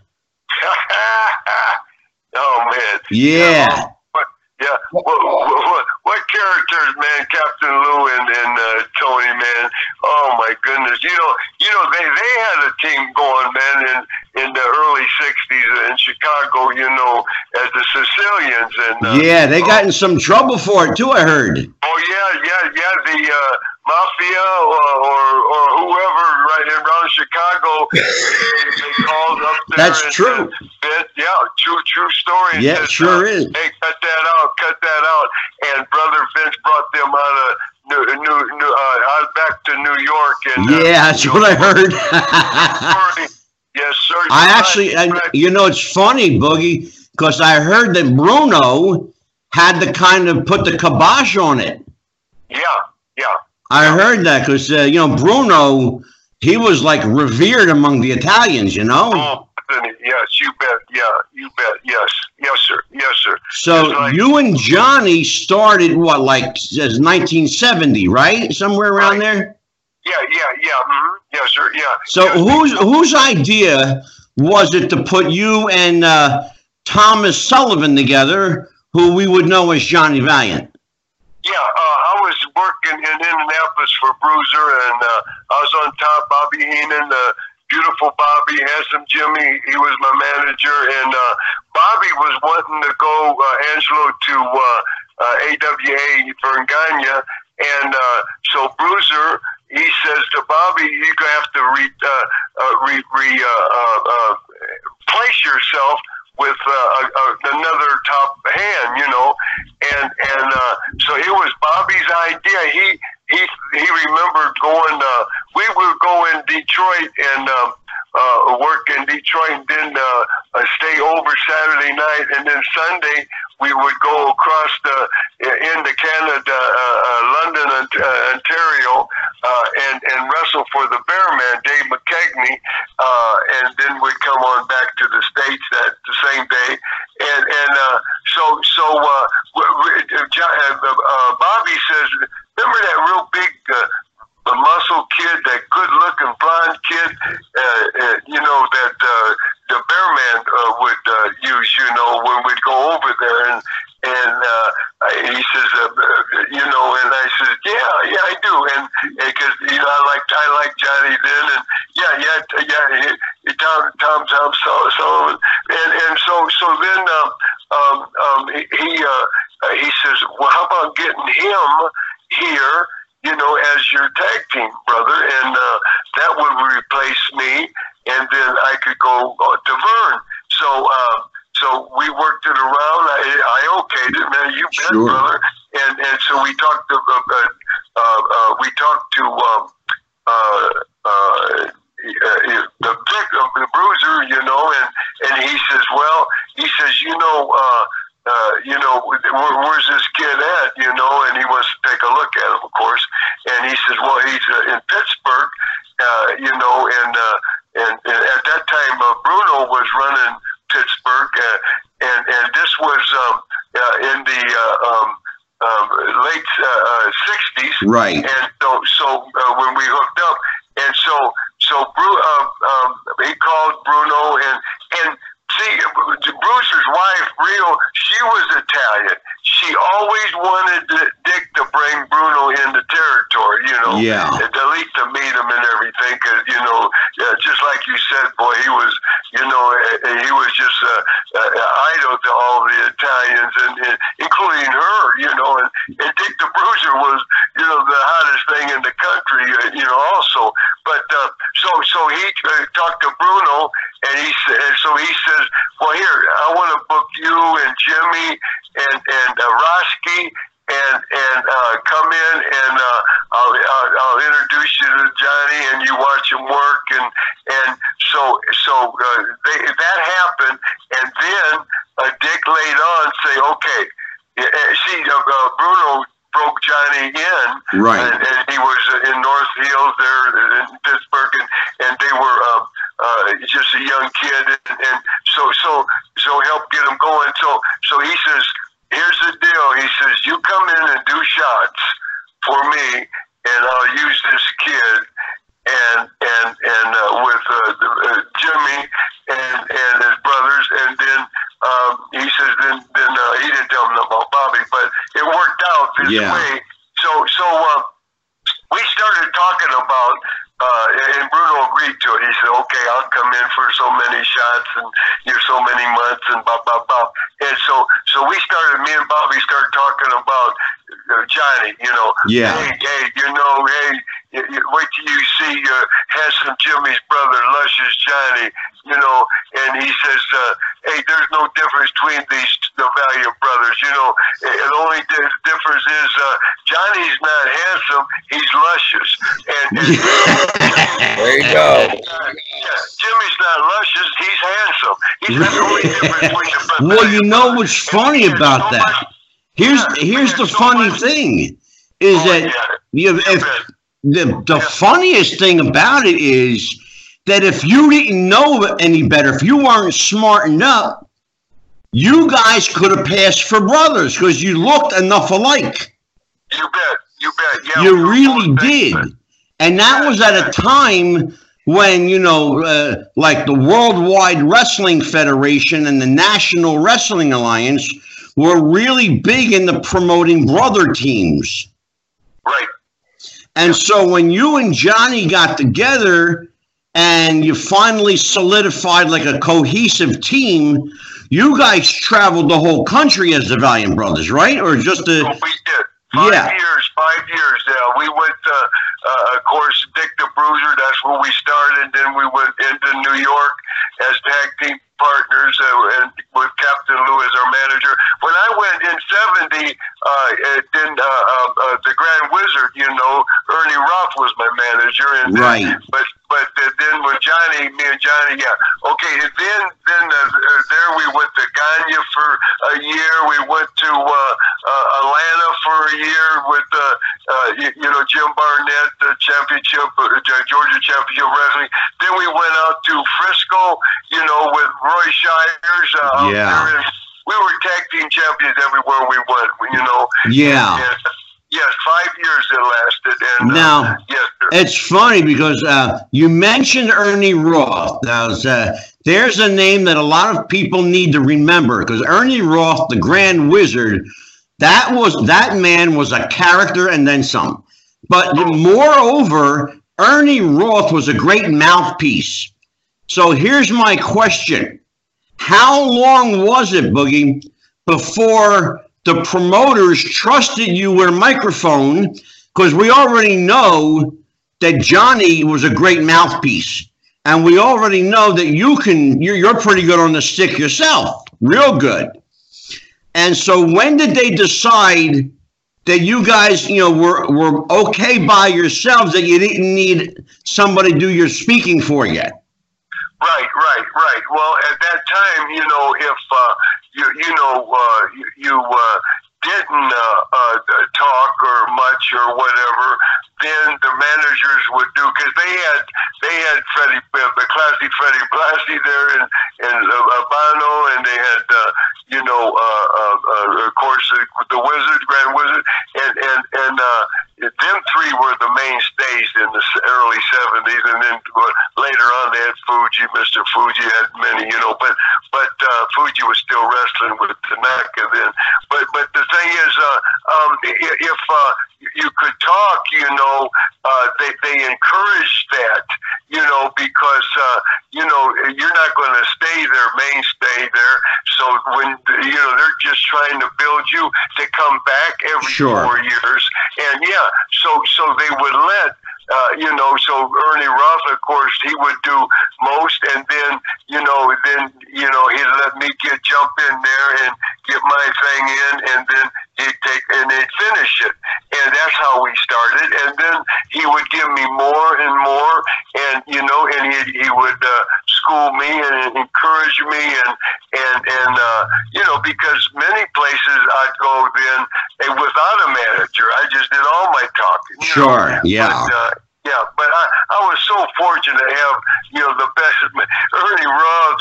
Man. Yeah. What, yeah. What, what, what, what characters, man? Captain Lou and, and uh, Tony, man. Oh my goodness. You know, you know they, they had a team going, man, in in the early '60s in Chicago. You know, as the Sicilians and uh, Yeah, they got in some trouble for it too, I heard. Oh yeah, yeah, yeah. The uh, mafia or, or or whoever right here around Chicago. <laughs> they, they called up there. That's true. uh, yeah, true, true story. Yeah, said, it sure uh, is. Hey, cut that out, cut that out. And brother Vince brought them out of New, new, new uh, back to New York. And uh, Yeah, that's what I heard. <laughs> Yes, sir. I You're actually, you're you know, it's funny, Boogie, because I heard that Bruno had to kind of put the kibosh on it. Yeah. I heard that because uh, you know Bruno, he was like revered among the Italians, you know. Oh, yes, you bet. Yeah, you bet. Yes, yes, sir. Yes, sir. So like- you and Johnny started what, like as 1970, right? Somewhere around Right. there. Yeah, yeah, yeah. mhm, Yes, sir. Yeah. So whose whose idea was it to put you and uh, Thomas Sullivan together, who we would know as Johnny Valiant? Yeah, uh, working in Indianapolis for Bruiser, and uh, I was on top. Bobby Heenan, the beautiful Bobby, handsome Jimmy, he was my manager, and uh, Bobby was wanting to go, uh, Angelo, to uh, uh, AWA Verne Gagne, and uh, so Bruiser, he says to Bobby, you're gonna have to re, uh, uh, re, re uh, uh, uh, place yourself with uh, a, a, another top hand, you know, and and uh, so it was Bobby's idea. He he he remembered going. Uh, we would go in Detroit and um, uh, work in Detroit, and then uh, uh, stay over Saturday night, and then Sunday we would go across the into Canada, uh, uh, London, uh, Ontario, uh, and and wrestle for the Bearman, Dave McKigney, uh, and then we'd come on back to the states that the same day, and and uh, so so uh, uh, uh, uh, Bobby says, remember that real big. Uh, the muscle kid, that good-looking blonde kid, uh, uh, you know that uh, the Bearman uh, would uh, use, you know, when we'd go over there, and and uh, he says, uh, uh, you know, and I said, yeah, yeah, I do, and because you know, I like I like Johnny then, and yeah, yeah, yeah, he, he, Tom, Tom, Tom Sul- Sullivan, and and so so then um, um, um, he uh, he says, well, how about getting him here? you know, as your tag team brother, and uh, that would replace me, and then I could go uh, to Verne. So, uh, so we worked it around. I, I okayed it, man. You bet, Sure. brother. And and so we talked to uh, uh, uh, uh, we talked to um, uh, uh, uh, the big uh, the bruiser, you know, and and he says, well, he says, you know. Uh, uh, you know, where, where's this Yeah. Hey, hey, you know, hey, you, you, wait till you see uh, handsome Jimmy's brother, Luscious Johnny, you know, and he says, uh, hey, there's no difference between these the Valiant brothers, you know. The only difference is uh, Johnny's not handsome, he's luscious. And, and <laughs> there you go. Yeah, Jimmy's not luscious, he's handsome. He's the only difference <laughs> between the Well, you know what's funny about that? Here's here's the funny thing is Oh, that you if the the funniest thing about it is that if you didn't know any better, if you weren't smart enough, you guys could have passed for brothers because you looked enough alike. You bet. You bet. Yeah, You really did, and that was at a time when you know, uh, like the Worldwide Wrestling Federation and the National Wrestling Alliance were really big into promoting brother teams. And so when you and Johnny got together and you finally solidified like a cohesive team, you guys traveled the whole country as the Valiant Brothers, right? Or just So a we did. Five Yeah. years, five years. Yeah, we went, uh, uh, of course, Dick the Bruiser. That's where we started. Then we went into New York as tag team partners, uh, and with Captain Lou as our manager. When I went in '70, uh, uh, then uh, uh, uh, the Grand Wizard, you know, Ernie Roth was my manager, and then- Right. But but then with Johnny, me and Johnny, yeah, okay. And then then uh, uh, there we went to Gagne for a year. We went to uh, uh, Atlanta for a year with uh, uh, you, you know Jim Barnett, the championship, uh, Georgia Championship Wrestling. Then we went out to Frisco, you know, with Roy Shires. Uh, Yeah. we were tag team champions everywhere we went. You know. yeah. And, yes, five years it lasted. And uh, Now, yes, sir. It's funny because uh, you mentioned Ernie Roth. Now, uh, there's a name that a lot of people need to remember because Ernie Roth, the Grand Wizard, that was that man was a character and then some. But moreover, Ernie Roth was a great mouthpiece. So here's my question: How long was it, Boogie, before the promoters trusted you with a microphone? Because we already know that Johnny was a great mouthpiece. And we already know that you can, you're, you're pretty good on the stick yourself, real good. And so when did they decide that you guys, you know, were, were okay by yourselves, that you didn't need somebody to do your speaking for you? Right, right, right. Well, at that time, you know, if uh, you you know uh, you, you uh, didn't uh, uh, talk or much or whatever, then the managers would do because they had they had Freddie uh, classy Freddie Blassie there and and uh, Albano and they had uh, you know uh, uh, uh, of course the Wizard Grand Wizard and and and uh, them three were the mainstays in the early '70s, and then uh, later on they had Fuji. Mr. Fuji had many, you know, but but uh, Fuji was still wrestling with Tanaka then. But but the thing is, uh, um, if uh, you could talk, you know, uh, they they encourage that, you know, because uh, you know you're not going to stay there, mainstay there. So when you know they're just trying to build you to come back every Sure. four years, and yeah, so so they would let. Uh, you know, so Ernie Roth, of course, he would do most, and then, you know, then, you know, he'd let me get jump in there and get my thing in, and then he'd take and they'd finish it, and that's how we started. And then he would give me more and more, and you know, and he he would uh, school me and encourage me, and and and uh, you know, because many places I'd go then eh, without a manager, I just did all my talking. you know. Sure, yeah. But, uh, yeah, but I, I was so fortunate to have, you know, the best, Ernie Roth,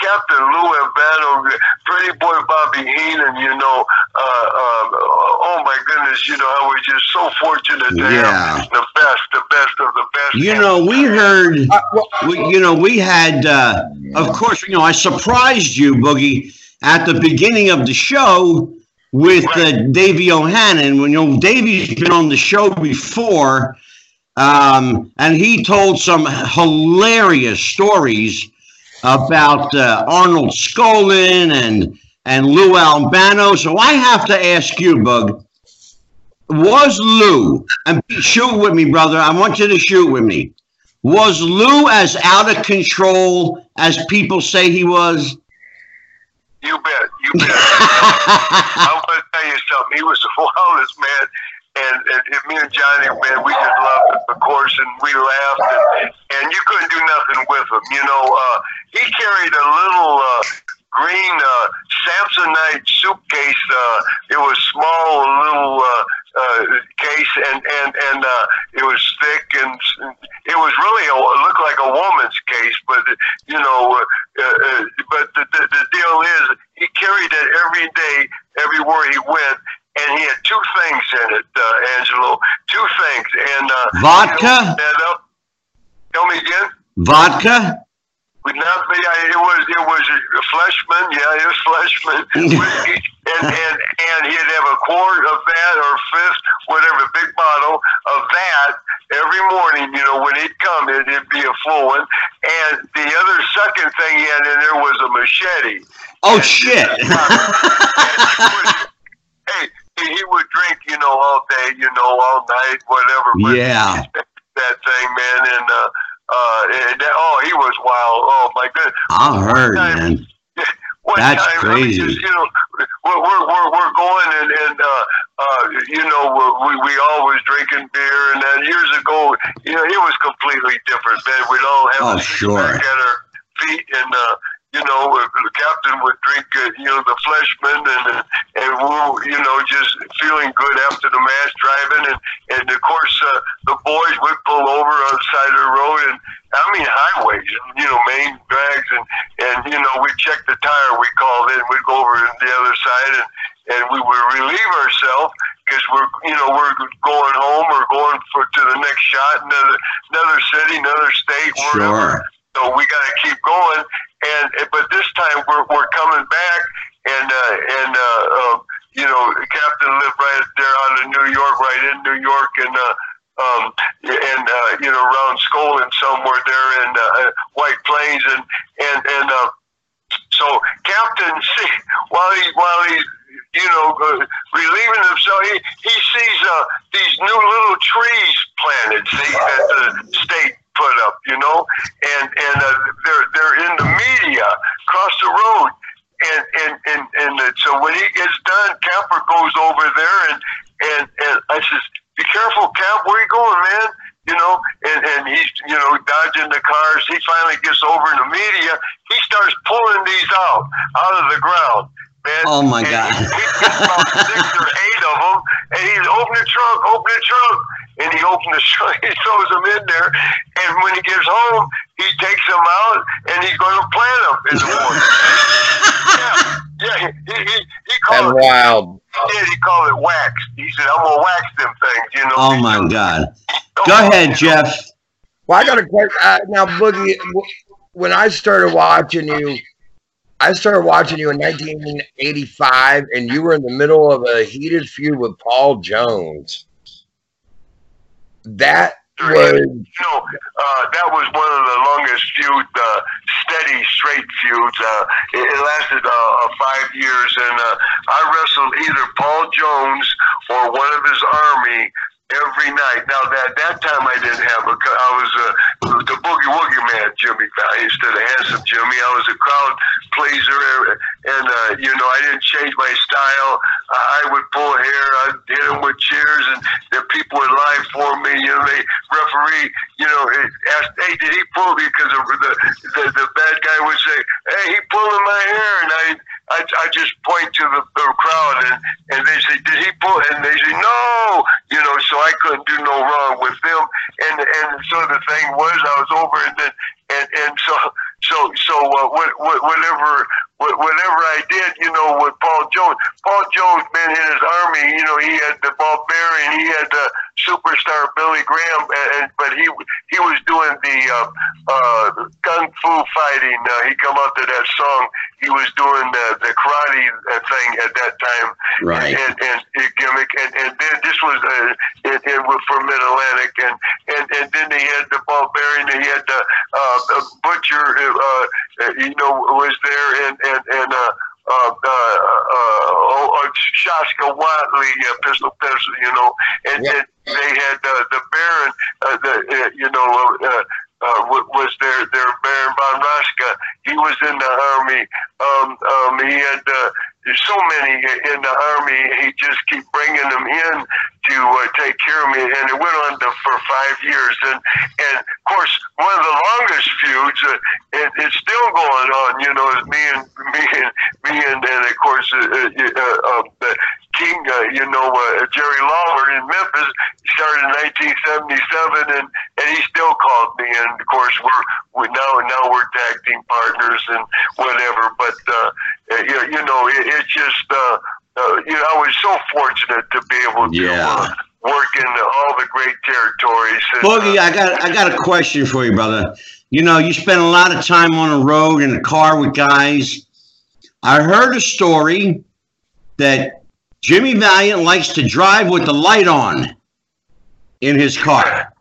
Captain Lou Albano, Pretty Boy Bobby Heenan, you know, uh, um, oh my goodness, you know, I was just so fortunate to Yeah. have the best, the best of the best. You know, we heard, Uh, well, we, you know, we had, uh, of course, you know, I surprised you, Boogie, at the beginning of the show with uh, Davey O'Hannon. When you know, Davey's been on the show before, um, and he told some hilarious stories about uh, Arnold Skaaland and and Lou Albano. So I have to ask you, Bug, was Lou and shoot with me, brother? I want you to shoot with me. Was Lou as out of control as people say he was? You bet. You bet. I'm going to tell you something. He was the <laughs> wildest man. And, and, and me and Johnny, man, we just loved of course, and we laughed, and, and you couldn't do nothing with him. You know, uh, he carried a little uh, green uh, Samsonite suitcase. Uh, it was small, a little uh, uh, case, and and and uh, it was thick, and it was really a, it looked like a woman's case. But you know, uh, uh, but the, the the deal is, he carried it every day, everywhere he went. And he had two things in it, uh, Angelo. Two things, and uh, Vodka? Up. Tell me again. Vodka? Would not be. I, it was. It was a Fleischmann. Yeah, it was Fleischmann. <laughs> And and and he'd have a quart of that or a fifth, whatever, big bottle of that every morning. You know, when he'd come, it, it'd be a full one. And the other second thing he had in there was a machete. Oh shit! <laughs> hey, he would drink, you know, all day, you know, all night, whatever. But Yeah. <laughs> that thing, man, and uh, uh, and that, oh, he was wild. Oh my goodness. I heard, man. <laughs> That's time, I mean, crazy. just, you know, we're we're we're, we're going and and uh, uh, you know we we all was drinking beer and then years ago, you know, it was completely different. Then we'd all have Oh, a sure. at our feet and. uh you know, uh, the captain would drink, uh, you know, the Fleischmann, and and we, you know, just feeling good after the match, driving, and and of course uh, the boys would pull over on the side of the road, and I mean highways, you know, main drags, and and you know we'd check the tire, we called in, we'd go over to the other side, and and we would relieve ourselves because we're you know we're going home or going for to the next shot, another another city, another state, wherever. Sure. So we got to keep going, and but this time we're we're coming back, and uh, and uh, uh, you know, captain lived right there out of New York, right in New York, and uh, um, and uh, you know, around Skaaland somewhere there in uh, White Plains, and and and uh, so captain, <laughs> see, while he while he you know uh, relieving himself, he he sees uh, these new little trees planted, see, that the state put up, you know, and and uh, they're they're in the media across the road, and and and and uh, so when he gets done, Camper goes over there, and and and I says, "Be careful, Cap. Where you going, man?" You know, and and he's you know dodging the cars. He finally gets over in the media. He starts pulling these out out of the ground. Man. Oh, my And God. He, he gets about six or eight of them, and he's open the trunk, open the trunk, and he opens the <laughs> trunk, he throws them in there, and when he gets home, he takes them out, and he's going to plant them in the morning. <laughs> yeah, yeah, he he he, he That's called it. wild. Yeah, he called it wax. He said, "I'm gonna wax them things," you know. Oh my God. Go ahead, Jeff. Well, I got a question uh, now, Boogie. When I started watching you, I started watching you in 1985, and you were in the middle of a heated feud with Paul Jones. That was You know, uh, that was one of the longest feud, uh, steady, straight feuds. Uh, it, it lasted uh, uh, five years, and uh, I wrestled either Paul Jones or one of his army every night. Now that that time I didn't have a. I was uh, the boogie woogie man, Jimmy, instead of handsome Jimmy. I was a crowd pleaser, and uh, you know I didn't change my style. I would pull hair, I'd hit them with cheers, and the people would lie for me. You know, they referee, you know, asked, "Hey, did he pull?" me?" Because the the, the the bad guy would say, "Hey, he pulling my hair," and I. I, I just point to the, the crowd and, and they say, did he pull? And they say, no, you know, so I couldn't do no wrong with them. And, and so the thing was, I was over and then, and, and so, so, so, uh, what, what, whatever, what, whatever I did, you know, with Paul Jones, Paul Jones, man, in his army, you know, he had the barbarian, he had the superstar Billy Graham, and, but he, he was doing the, uh, uh, kung fu fighting. Uh, he come up to that song. He was doing the, the karate uh, thing at that time. Right. And, and, and gimmick. And, and then this was uh, it, it was for Mid Atlantic. And, and, and then they had the barbarian. They had the uh, uh, butcher. Uh, uh, you know, was there. And and and. Uh, uh, uh, oh, uh or Shaska Watley, uh, Pistol Pistol, you know, and then they had uh, the Baron, uh, the you know. was their their Baron von Raschke? He was in the army. Um, um, he had uh, so many in the army. He just keep bringing them in to uh, take care of me, and it went on to, for five years. And and of course, one of the longest feuds, uh, and it's still going on. You know, me and <laughs> me and me and, and of course uh, uh, uh, uh, King. Uh, you know, uh, Jerry Lawler in Memphis started in 1977, and and he me. And of course, we're we now now we're tag team partners and whatever. But uh, you, you know, it, it's just. Uh, uh, you know, I was so fortunate to be able to Yeah. uh, work in all the great territories. And, Boogie, uh, I got I got a question for you, brother. You know, you spend a lot of time on the road in the car with guys. I heard a story that Jimmy Valiant likes to drive with the light on in his car.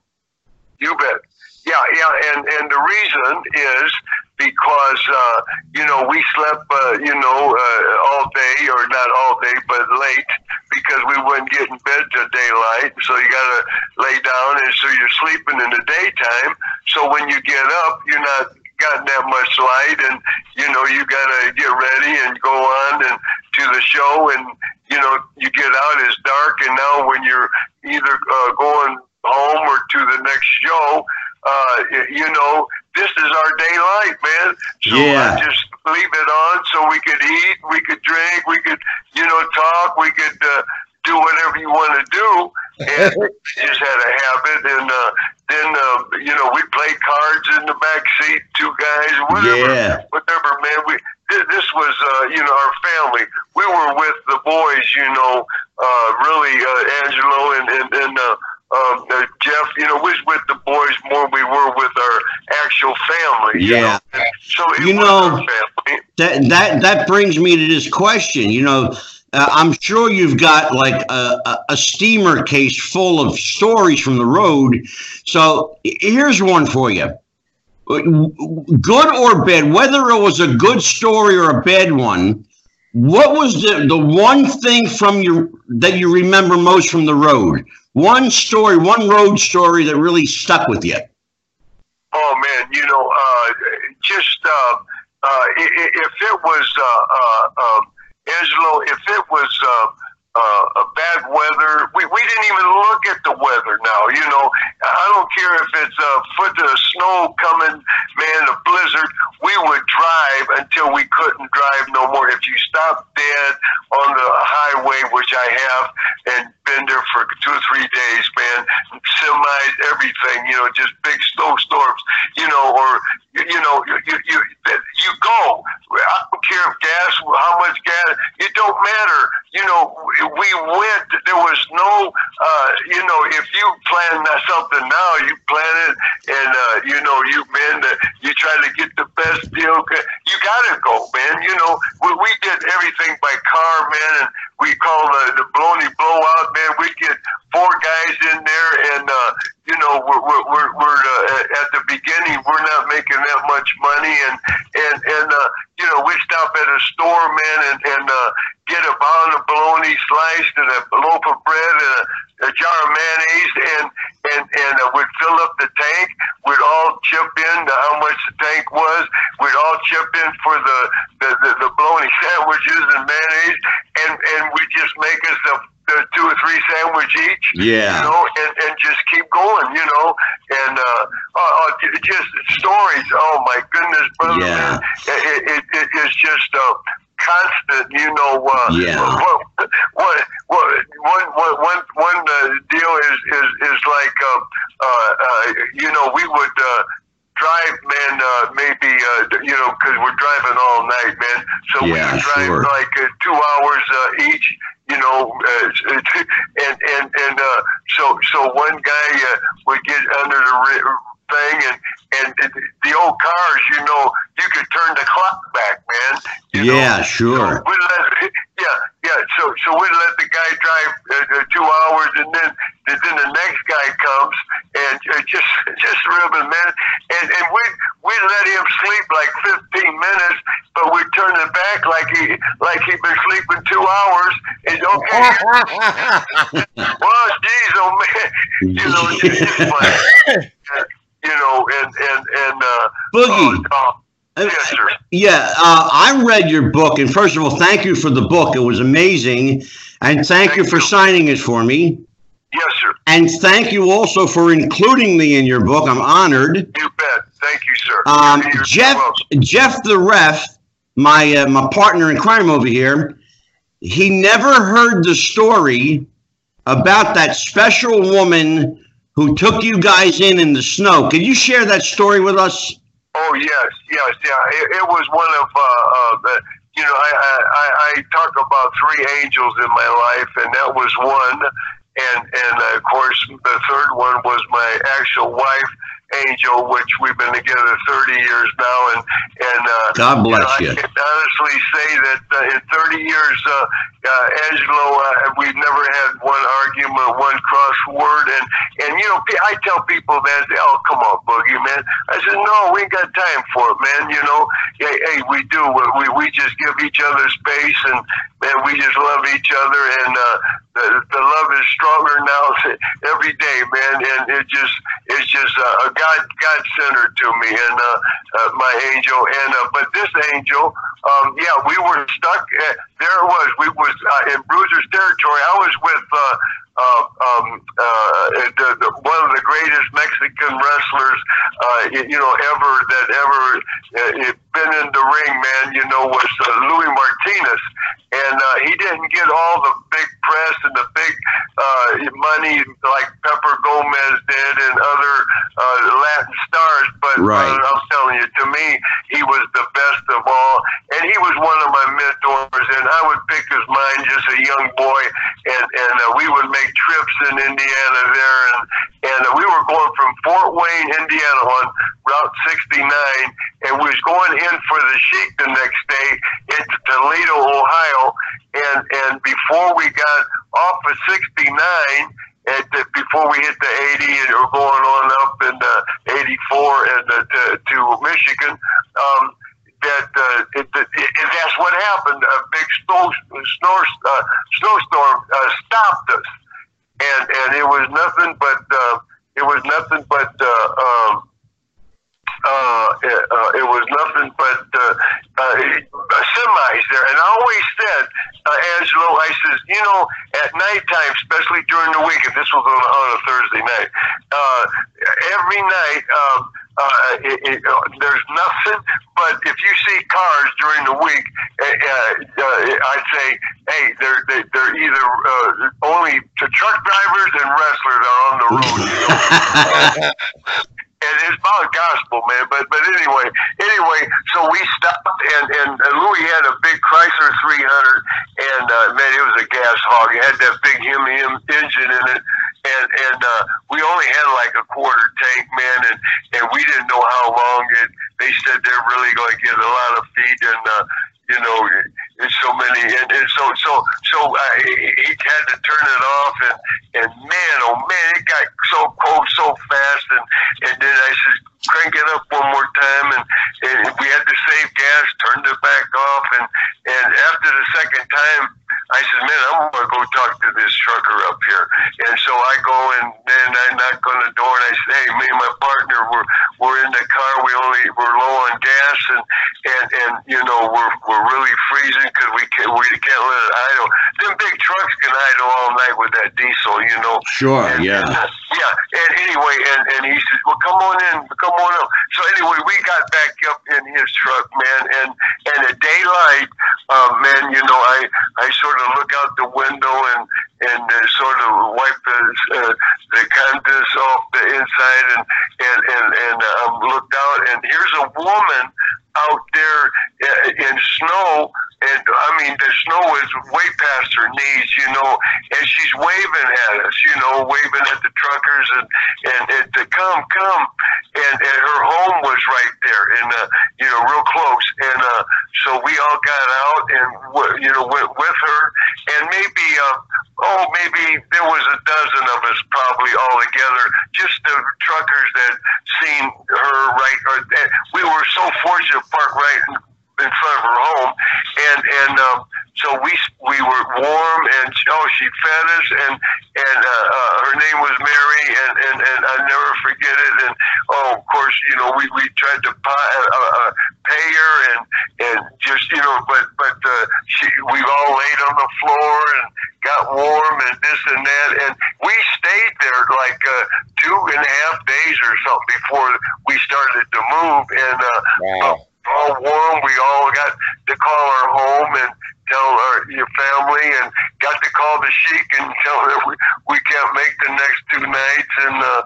You bet. Yeah, yeah, and and the reason is because uh, you know we slept, uh, you know, uh, all day or not all day, but late because we wouldn't get in bed till daylight. So you got to lay down, and so you're sleeping in the daytime. So when you get up, you're not got that much light, and you know you got to get ready and go on and to the show, and you know you get out, it's dark, and now when you're either uh, going home or to the next show, uh, you know, this is our daylight, man. So Yeah. I just leave it on so we could eat, we could drink, we could, you know, talk, we could uh, do whatever you want to do. And <laughs> just had a habit, and uh, then uh, you know we played cards in the back seat, two guys, whatever, Yeah. whatever, man. We this was uh, you know our family. We were with the boys, you know, uh, really uh, Angelo and and, and uh, um, uh, Jeff. You know, was with the boys more. We were with our actual family. you Yeah. know? So You know- That that that brings me to this question. You know, uh, I'm sure you've got like a, a, a steamer case full of stories from the road. So here's one for you. Good or bad, whether it was a good story or a bad one, what was the, the one thing from your that you remember most from the road? One story, one road story that really stuck with you. Oh man, you know, uh, just uh, uh, if it was uh, uh, um, Angelo, if it was uh, bad weather, we, we didn't even look at the weather. Now, you know, I don't care if it's a foot of snow coming, man, a blizzard. We would drive until we couldn't drive no more. If you stop dead on the highway, which I have, and been there for two or three days, man, semis, everything, you know, just big snowstorms, you know, or you, you know, you you you, you go. I don't care if gas, how much gas, it don't matter. You know, we went. There was no, uh, you know, if you plan something now, you plan it, and uh, you know, you man, uh, you try to get the best deal. You gotta go, man. You know, we, we did everything by car, man, and we call the the Bloney blowout, man. We get four guys in there, and uh, you know, we're we're we're, we're uh, at the beginning, we're not making that much money, and and and uh, you know, we stop at a store, man, and and uh, get a pound of bologna sliced and a loaf of bread and a, a jar of mayonnaise, and and and uh, we'd fill up the tank. We'd all chip in to how much the tank was. We'd all chip in for the the, the, the bologna sandwiches and mayonnaise, and and we just make us a, a two or three sandwich each Yeah. you know, and, and just keep going, you know, and uh, uh, uh, just stories. Oh my goodness, brother, Yeah. it, it, it is just uh, constant, you know. Uh, Yeah. What, what, what, one, one, one, one uh, deal is is is like, uh, uh, uh, you know, we would. Uh, Drive, man, uh, maybe, uh, you know, because we're driving all night, man. So we Yeah, would drive sure. like uh, two hours uh, each, you know, uh, <laughs> and and and uh, so so one guy uh, would get under the thing, and and the old cars, you know, you could turn the clock back, man. You Yeah, know? sure. So we let, <laughs> yeah, yeah. So so we let the guy drive uh, uh, two hours, and then and then the next guy comes and uh, just <laughs> just ribbon, man. And and we we let him sleep like 15 minutes, but we turn it back like he like he'd been sleeping two hours. And okay, <laughs> well, geez, oh man, you know, it's just funny. You know, and and and uh, Boogie. Yes, sir. Yeah, uh, I read your book, and first of all, thank you for the book. It was amazing, and thank, Thank you for you. signing it for me. Yes, sir. And thank you also for including me in your book. I'm honored. You bet. Thank you, sir. Um, Jeff. Jeff the ref, my uh, my partner in crime over here, he never heard the story about that special woman who took you guys in in the snow. Can you share that story with us? Oh yes, yes, yeah. It, it was one of uh, uh, the. You know, I, I I talk about three angels in my life, and that was one. And and of course, the third one was my actual wife, Angel, which we've been together 30 years now, and and uh, God bless you. Know, I can honestly say that uh, in 30 years, uh, uh, Angelo, uh, we've never had one argument, one cross word, and and you know, I tell people that, oh, come on, Boogie, man. I said, no, we ain't got time for it, man. You know, hey, hey we do. We we just give each other space, and man, we just love each other, and uh, the the love is stronger now <laughs> every day, man. And it just it's just uh, a God God centered to me, and uh, uh, my angel, and uh, but this angel, um, yeah, we were stuck. Uh, there it was. We was uh, in Bruiser's territory. I was with. Uh, uh, um, uh, the, the, one of the greatest Mexican wrestlers, uh, you, know, ever that ever uh, been in the ring, man. You know, was uh, Louis Martinez, and uh, he didn't get all the big press and the big uh, money like Pepper Gomez did and other uh, Latin stars. But Right. uh, I'm telling you, to me, he was the best of all, and he was one of my mentors. And I would pick his mind, just a young boy, and and uh, we would make trips in Indiana there, and and we were going from Fort Wayne, Indiana, on Route 69, and we was going in for the Sheik the next day into Toledo, Ohio, and and before we got off of 69 at the, before we hit the 80 and we're going on up in the 84 and uh, to, to Michigan. Um, that uh, it, it, it, that's what happened. A big snow, snow uh, snowstorm uh, stopped us, and and it was nothing but uh, it was nothing but uh, um, uh, it, uh, it was nothing but uh, uh, semis there. And I always said, uh, Angelo, I says, you know, at nighttime, especially during the week, and this was on, on a Thursday night, uh, every night, um, uh, it, it, uh, there's nothing but if you see cars during the week, uh, uh, I'd say, hey, they're they, they're either uh, only the truck drivers and wrestlers are on the road. You <laughs> know? and it's about gospel, man. But but anyway, anyway, so we stopped, and and, and Louis had a big Chrysler 300, and uh, man, it was a gas hog. It had that big Hemi engine in it, and and uh, we only had like a quarter tank, man, and and we didn't know how long it. They said they're really going to get a lot of feed, and uh, you know, it's so many, and, and so so so uh, he, had to turn it off, and and man, oh man, it got so cold so fast, and and then I said, crank it up one more time, and, and we had to save gas, turned it back off, and and after the second time, I said, man, I'm gonna go talk to this trucker up here, and so I go and then I knock on the door, and I say, hey, me and my partner, we're we're in the car, we only we're low on gas, and and and you know we're we're really freezing because we can't we can't let it idle. Them big trucks can idle all night with that diesel, you know. Sure, And, yeah. uh, yeah. And anyway, and, and he says, "Well, come on in, come on up." So anyway, we got back up in his truck, man, and and at daylight, uh, man, you know, I I sort of look out the window and and uh, sort of wipe the uh, the canvas off the inside, and and and and um, looked out, and here's a woman out there uh, in snow. And I mean, the snow is way past her knees, you know, and she's waving at us, you know, waving at the truckers and, and, and to come, come. And, and her home was right there and, uh, you know, real close. And, uh, so we all got out and, you know, went with her and maybe, uh, oh, maybe there was a dozen of us probably all together, just the truckers that seen her right. Or, we were so fortunate to park right in front of her home, and and um, so we we were warm, and oh, she fed us, and and uh, uh, her name was Mary, and, and and I never forget it. And oh, of course, you know, we we tried to pay, uh, uh, pay her, and and just you know, but but uh, she we all laid on the floor and got warm and this and that, and we stayed there like uh, two and a half days or something before we started to move, and uh, Wow. All warm. We all got to call our home and tell our your family, and got to call the sheik and tell her we, we can't make the next two nights. And uh,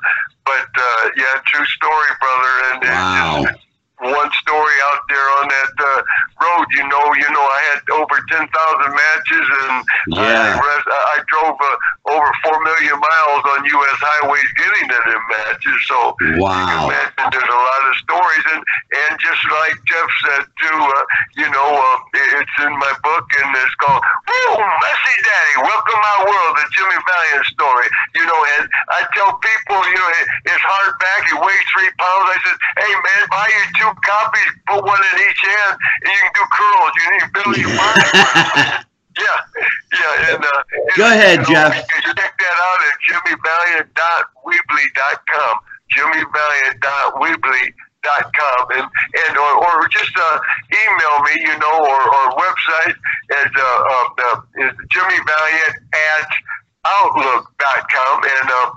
but uh, yeah, true story, brother. And it's Wow. just one story out there on that uh, road. You know, you know, I had over ten thousand matches, and Yeah. I, I drove uh, over four million miles on U.S. highways getting to them matches. So Wow. There's a lot of stories, and and just like Jeff said too, uh, you know, uh, it's in my book, and it's called "Woo, Mercy Daddy, Welcome My World," the Jimmy Valiant story. You know, and I tell people, you know, it, it's hardback, it weighs three pounds. I said, hey man, buy you two copies, put one in each hand, and you can do curls. You need Billy your body. <laughs> Yeah, yeah, and uh, Go ahead, you know, Jeff. Check that out at jimmyvaliant.weebly.com. jimmyvaliant.weebly.com and and or, or just uh, email me, you know, or, or website at uh, uh, uh, is jimmyvaliant at outlook.com and. Uh,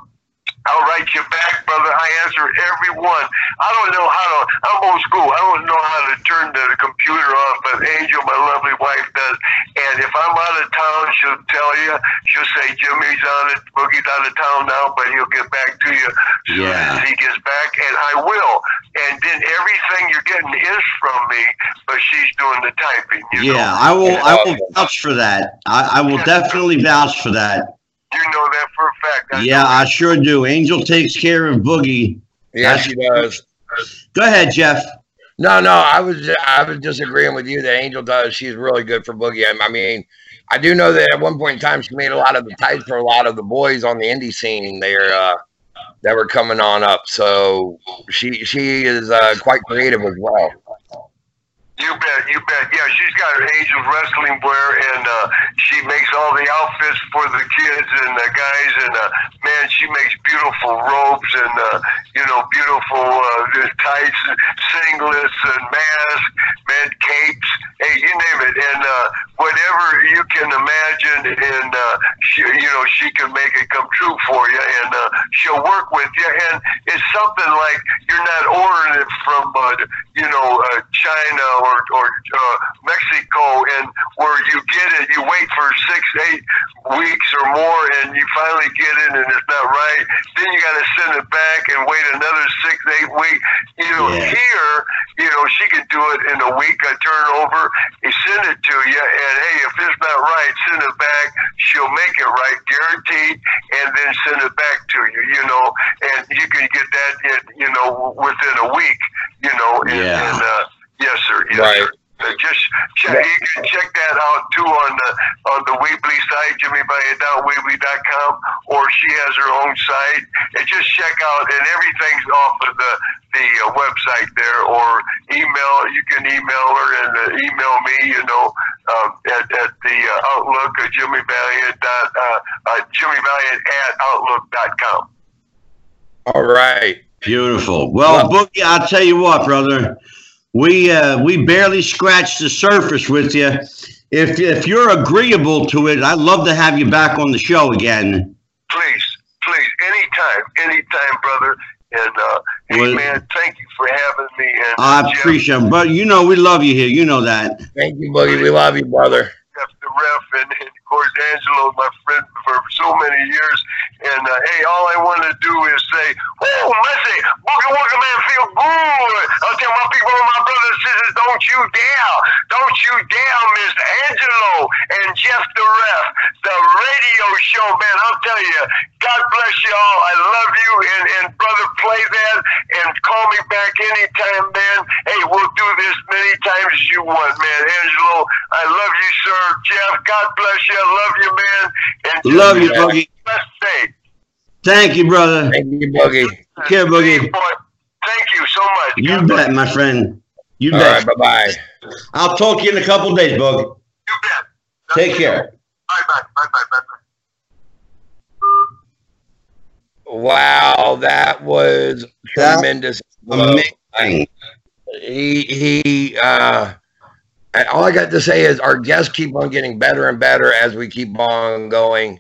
I'll write you back, brother. I answer everyone. I don't know how to. I'm old school. I don't know how to turn the computer off, but Angel, my lovely wife, does. And if I'm out of town, she'll tell you. She'll say Jimmy's on it. Boogie's out of town now, but he'll get back to you as soon Yeah. as he gets back, and I will. And then everything you're getting is from me, but she's doing the typing. You Yeah, know? I will. I will vouch for that. I, I will <laughs> definitely vouch for that. You know that for a fact. I Yeah, know I sure do. Angel takes care of Boogie. Yeah, she does. Go ahead, Jeff. No, no, I was I was just agreeing with you that Angel does. She's really good for Boogie. I mean, I do know that at one point in time she made a lot of the types for a lot of the boys on the indie scene there uh, that were coming on up. So she she is uh, quite creative as well. You bet, you bet. Yeah, she's got her Angels wrestling wear, and uh, she makes all the outfits for the kids and the guys. And uh, man, she makes beautiful robes and uh, you know beautiful uh, tights, singlets, and masks, man, capes. Hey, you name it, and uh, whatever you can imagine, and uh, she, you know she can make it come true for you, and uh, she'll work with you. And it's something like you're not ordering it from uh, you know uh, China or or uh, Mexico, and where you get it, you wait for six, eight weeks or more, and you finally get it, and it's not right. Then you got to send it back and wait another six, eight weeks. You know, Yeah. here, you know, she can do it in a week. I turn it over, he send it to you, and hey, if it's not right, send it back. She'll make it right, guaranteed, and then send it back to you. You know, and you can get that, in, you know, within a week. You know, and, Yeah. and uh, yes, sir. Yes, Right. sir. Uh, just check. You can check that out too on the on the Weebly site, jimmyvaliant.weebly.com, or she has her own site. And just check out, and everything's off of the the uh, website there, or email. You can email her and uh, email me. You know, um, at at the uh, Outlook uh, Jimmy Valiant dot uh, uh, Jimmy Valiant at Outlook dot com. All right. Beautiful. Well, Boogie, I'll tell you what, brother. We uh, we barely scratched the surface with you. If if you're agreeable to it, I'd love to have you back on the show again. Please, please, anytime, anytime, brother. And uh, hey, Well- man, thank you for having me. And I Jeff, appreciate it, but you know we love you here. You know that. Thank you, Boogie. We love you, brother. Jeff the ref, and, and of course Angelo, my friend for so many years. And uh, hey, all I want to do is say, "Woo, Mercy, boogie woogie man, feel good." I'll tell my people, my brothers and sisters, don't you dare, don't you dare, Miss Angelo and Jeff the ref, the radio show, man. I'll tell you, God bless you all. I love you, and and brother, play that and call me back anytime, man. Hey, we'll do this many times as you want, man. Angelo, I love you, sir. Jeff, God bless you. I love you, man. And Love you, Boogie. blessed day. Thank you, brother. Thank you, Boogie. Take care, Boogie. Thank you so much. You God bless bet, my friend. You All bet. right. Bye bye. I'll talk to you in a couple days, Boogie. You bet. Take care. Bye bye. Bye bye. Bye bye. Wow, that was That- tremendous. Amazing. he he uh and all I got to say is our guests keep on getting better and better as we keep on going.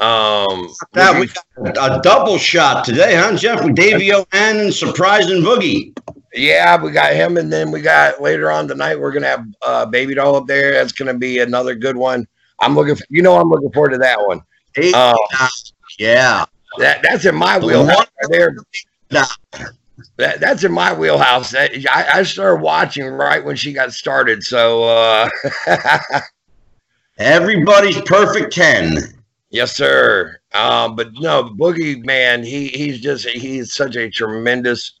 Um That we got a double shot today, huh, Jeff? With Davey O. and Surprise and Boogie. yeah, we got him and then we got later on tonight we're gonna have uh baby doll up there. That's gonna be another good one. I'm looking for, you know I'm looking forward to that one. Uh, yeah. that that's in my wheelhouse right there. That, that's in my wheelhouse. That, I, I started watching right when she got started. So uh <laughs> Everybody's perfect 10. Yes, sir. Um, but no, Boogie man, he he's just he's such a tremendous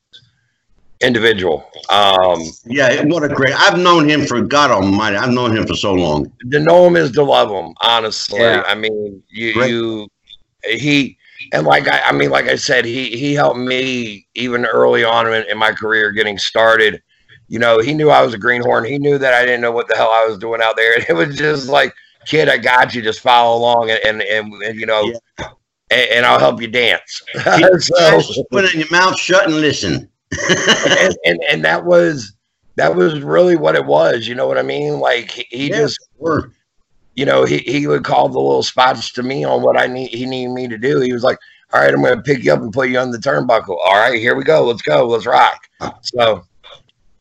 individual. Um, Yeah, what a great. I've known him for God Almighty. I've known him for so long. to know him is to love him. Honestly, Yeah. I mean, you Great. you he and like I, I mean, like I said, he he helped me even early on in, in my career getting started. You know, he knew I was a greenhorn. He knew that I didn't know what the hell I was doing out there. And it was just like, kid, I got you. Just follow along, and and, and, and you know, and, and I'll help you dance. <laughs> <laughs> so, Put in your mouth shut and listen. <laughs> and, and and that was that was really what it was. You know what I mean? Like he, he Yeah. just, We're- you know, he, he would call the little spots to me on what I need he needed me to do. He was like, "All right, I'm going to pick you up and put you on the turnbuckle. All right, here we go. Let's go. Let's rock." So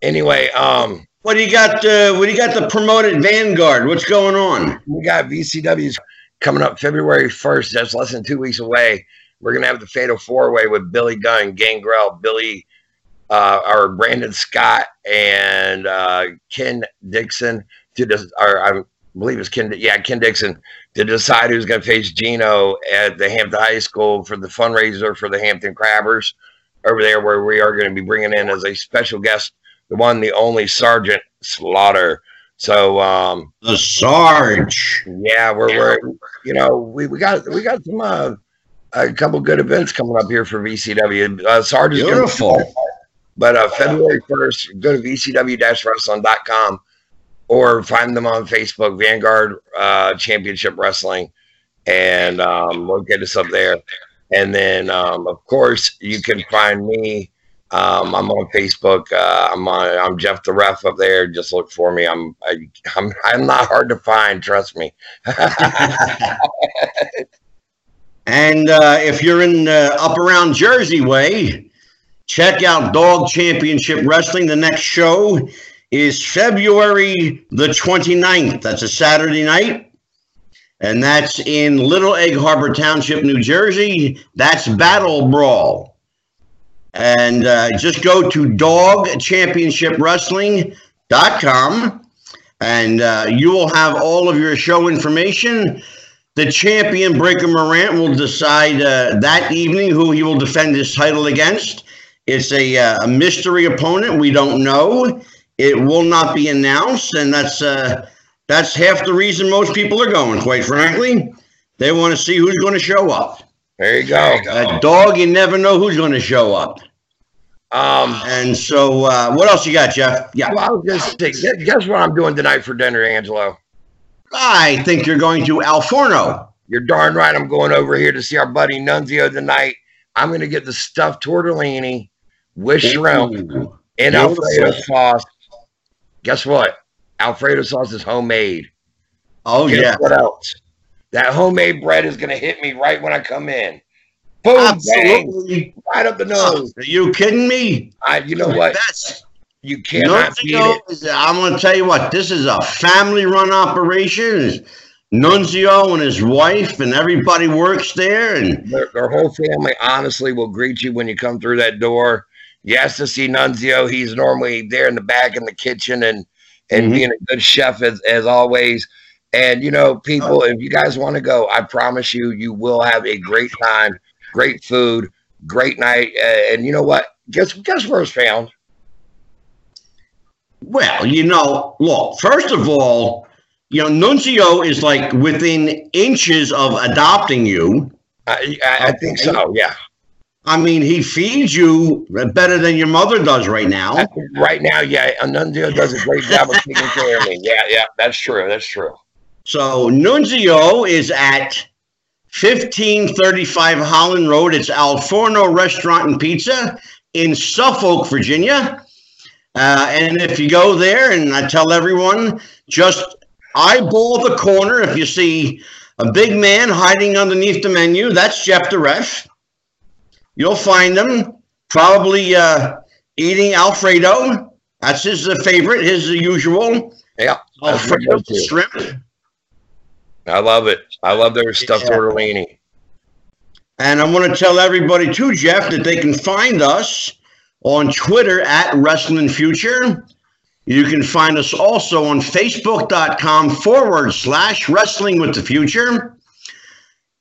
anyway, um, What do you got? Uh, what do you got? The promoted Vanguard. What's going on? we got VCW's coming up February 1st. That's less than two weeks away. We're gonna have the Fatal Four Way with Billy Gunn, Gangrel, Billy, uh, our Brandon Scott, and uh, Ken Dixon to des- or I believe it's Ken. Yeah, Ken Dixon to decide who's gonna face Gino at the Hampton High School for the fundraiser for the Hampton Crabbers over there, where we are going to be bringing in as a special guest the one, the only Sergeant Slaughter. So. um The Sarge. yeah, we're, we're you know we, we got we got some uh, a couple good events coming up here for VCW. Uh, Sarge is gonna- Beautiful. but uh, February first, go to vcw-wrestling.com or find them on Facebook, Vanguard uh, Championship Wrestling, and um, locate us up there. And then, um, of course, you can find me. Um, I'm on Facebook. Uh, I'm on. I'm Jeff the Ref up there. Just look for me. I'm. I, I'm. I'm not hard to find. Trust me. <laughs> And uh, if you're in up around Jersey way, check out Dog Championship Wrestling. The next show is February the 29th. That's a Saturday night. And that's in Little Egg Harbor Township, New Jersey. That's Battle Brawl. And uh, just go to dogchampionshipwrestling.com and uh, you will have all of your show information. The champion, Breaker Morant, will decide uh, that evening who he will defend his title against. It's a, uh, a mystery opponent. We don't know. It will not be announced, and that's uh, that's half the reason most people are going. Quite frankly, they want to see who's going to show up. There you go. A dog, you never know who's going to show up. Um, And so, uh, what else you got, Jeff? Yeah, well, I was just saying, guess- guess what I'm doing tonight for dinner, Angelo? I think you're going to Alforno. You're darn right. I'm going over here to see our buddy Nunzio tonight. I'm going to get the stuffed tortellini with shrimp Ooh. and Beautiful. Alfredo sauce. Guess what? Alfredo sauce is homemade. Oh Guess yeah, what else? That homemade bread is going to hit me right when I come in. Boom, bang, absolutely. right up the nose. Are you kidding me? I, you know what? That's You cannot beat Nunzio. it. is- I'm going to tell you what. This is a family-run operation. Nunzio and his wife and everybody works there, and Their, their whole family honestly will greet you when you come through that door. Ask to see Nunzio. He's normally there in the back in the kitchen and and Mhm. being a good chef as, as always. And you know, people, if you guys want to go, I promise you, you will have a great time, great food, great night. Uh, and you know what? Guess guess where it's found? well, you know, look. First of all, you know, Nunzio is like within inches of adopting you. I, I, I think so. Yeah. I mean, he feeds you better than your mother does right now. Right now, yeah, Nunzio does a great job of taking care of me. Yeah, yeah, that's true. That's true. So Nunzio is at 1535 Holland Road. It's Al Forno Restaurant and Pizza in Suffolk, Virginia. Uh, and if you go there, and I tell everyone, just eyeball the corner. If you see a big man hiding underneath the menu, that's Jeff the Ref. You'll find them probably uh, eating Alfredo. That's his uh, favorite, his usual. Yeah. Alfredo shrimp. I love it. I love their stuffed Yeah. tortellini. And I want to tell everybody too, Jeff, that they can find us on Twitter at Wrestling Future. You can find us also on Facebook.com forward slash Wrestling with the Future.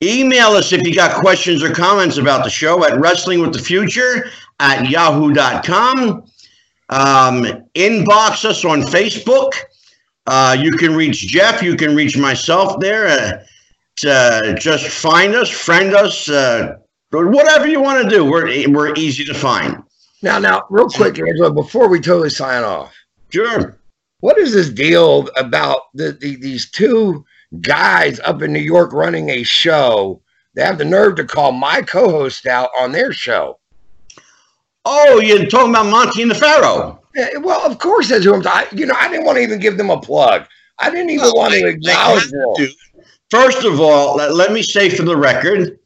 Email us if you got questions or comments about the show at Wrestling with the Future at yahoo.com. Um, inbox us on Facebook. Uh, you can reach Jeff. You can reach myself there. Uh, uh, just find us, friend us, uh, whatever you want to do. We're we're easy to find. Now, now, real quick, Angela, before we totally sign off, Sure. what is this deal about the, the, these two guys up in New York running a show? They have the nerve to call my co-host out on their show. Oh, you're talking about Monty and the Pharaoh. Yeah, well, of course, that's who I'm. I, you know, I didn't want to even give them a plug. I didn't even Well, want they- to acknowledge them. First of all, let, let me say for the record,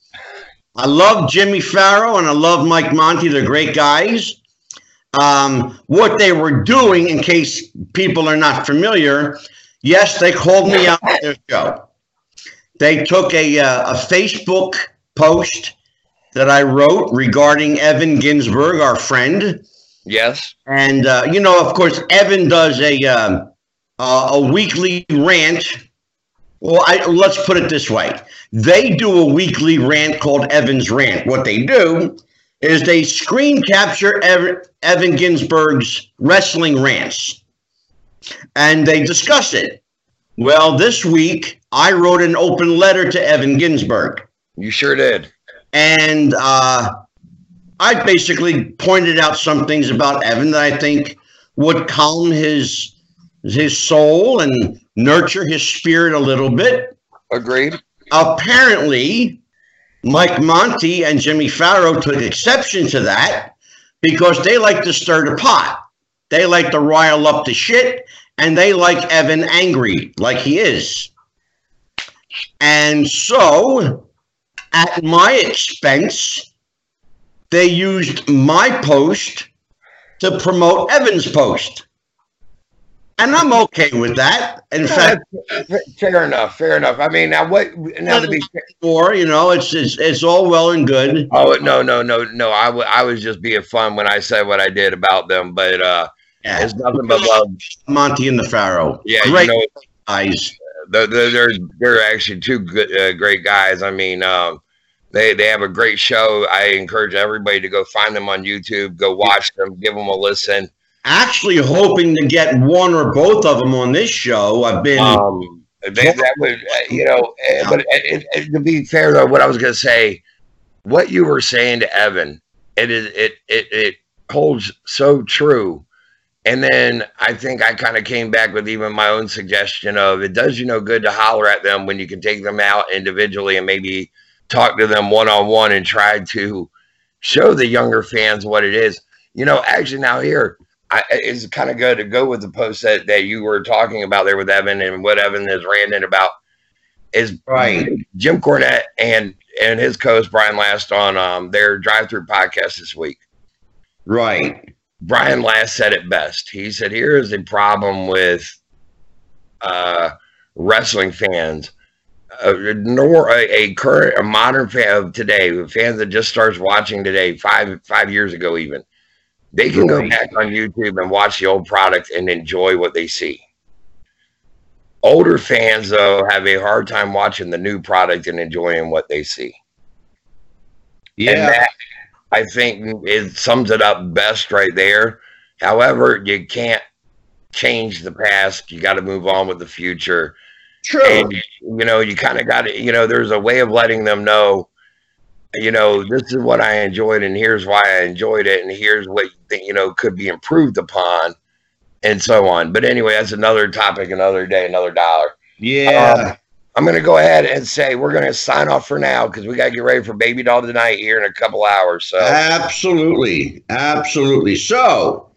I love Jimmy Farrow and I love Mike Monty. They're great guys. Um, what they were doing, in case people are not familiar, yes, they called me out on their show. They took a, uh, a Facebook post that I wrote regarding Evan Ginsberg, our friend. Yes. And uh, you know, of course, Evan does a um, uh, a weekly rant. Well, I, let's put it this way: they do a weekly rant called Evan's Rant. What they do is they screen capture Evan, Evan Ginsberg's wrestling rants, and they discuss it. Well, this week I wrote an open letter to Evan Ginsberg You sure did. and uh, I basically pointed out some things about Evan that I think would calm his his soul and nurture his spirit a little bit. Agreed. Apparently, Mike Monty and Jimmy Farrow took exception to that because they like to stir the pot. They like to rile up the shit, and they like Evan angry, like he is. And so, at my expense, they used my post to promote Evan's post. And I'm okay with that. In fact, fair enough. Fair enough. I mean, now what? Now to be fair, or you know, it's it's, it's all well and good. oh no, no, no, no. I I was just being fun when I said what I did about them, but uh, Yeah. it's nothing but love. Monty and the Pharaoh. Yeah, great you know, guys. they're they're they're, actually two good, uh, great guys. I mean, um, they they have a great show. I encourage everybody to go find them on YouTube, go watch them, give them a listen. Actually, hoping to get one or both of them on this show. I've been Um, they, that would, uh, you know, uh, but it, it, to be fair though, what I was going to say, what you were saying to Evan, it is it it it holds so true. And then I think I kind of came back with even my own suggestion of it does you no good to holler at them when you can take them out individually and maybe talk to them one on one and try to show the younger fans what it is. You know, actually now here I, it's kind of good to go with the post that, that you were talking about there with Evan and what Evan is ranting about is Right. Jim Cornette and and his co-host Brian Last on um, their drive-through podcast this week. right. Brian Last said it best. He said, "Here is the problem with uh, wrestling fans, uh, nor a, a current, a modern fan of today, fans that just starts watching today, five five years ago even, they can go back on YouTube and watch the old product and enjoy what they see. Older fans though have a hard time watching the new product and enjoying what they see. And Yeah. that, I think it sums it up best right there. However, you can't change the past. You got to move on with the future. True. And, you know, you kind of got to, you know, there's a way of letting them know, you know, this is what I enjoyed and here's why I enjoyed it. And here's what, you know, could be improved upon and so on. But anyway, that's another topic, another day, another dollar. Yeah. Um, I'm going to go ahead and say we're going to sign off for now because we got to get ready for Baby Doll tonight here in a couple hours. So Absolutely. Absolutely. So,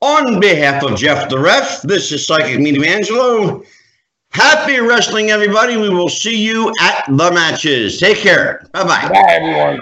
on behalf of Jeff the Ref, this is Psychic Meet Angelo. Happy wrestling, everybody. We will see you at the matches. Take care. Bye bye. bye, everyone.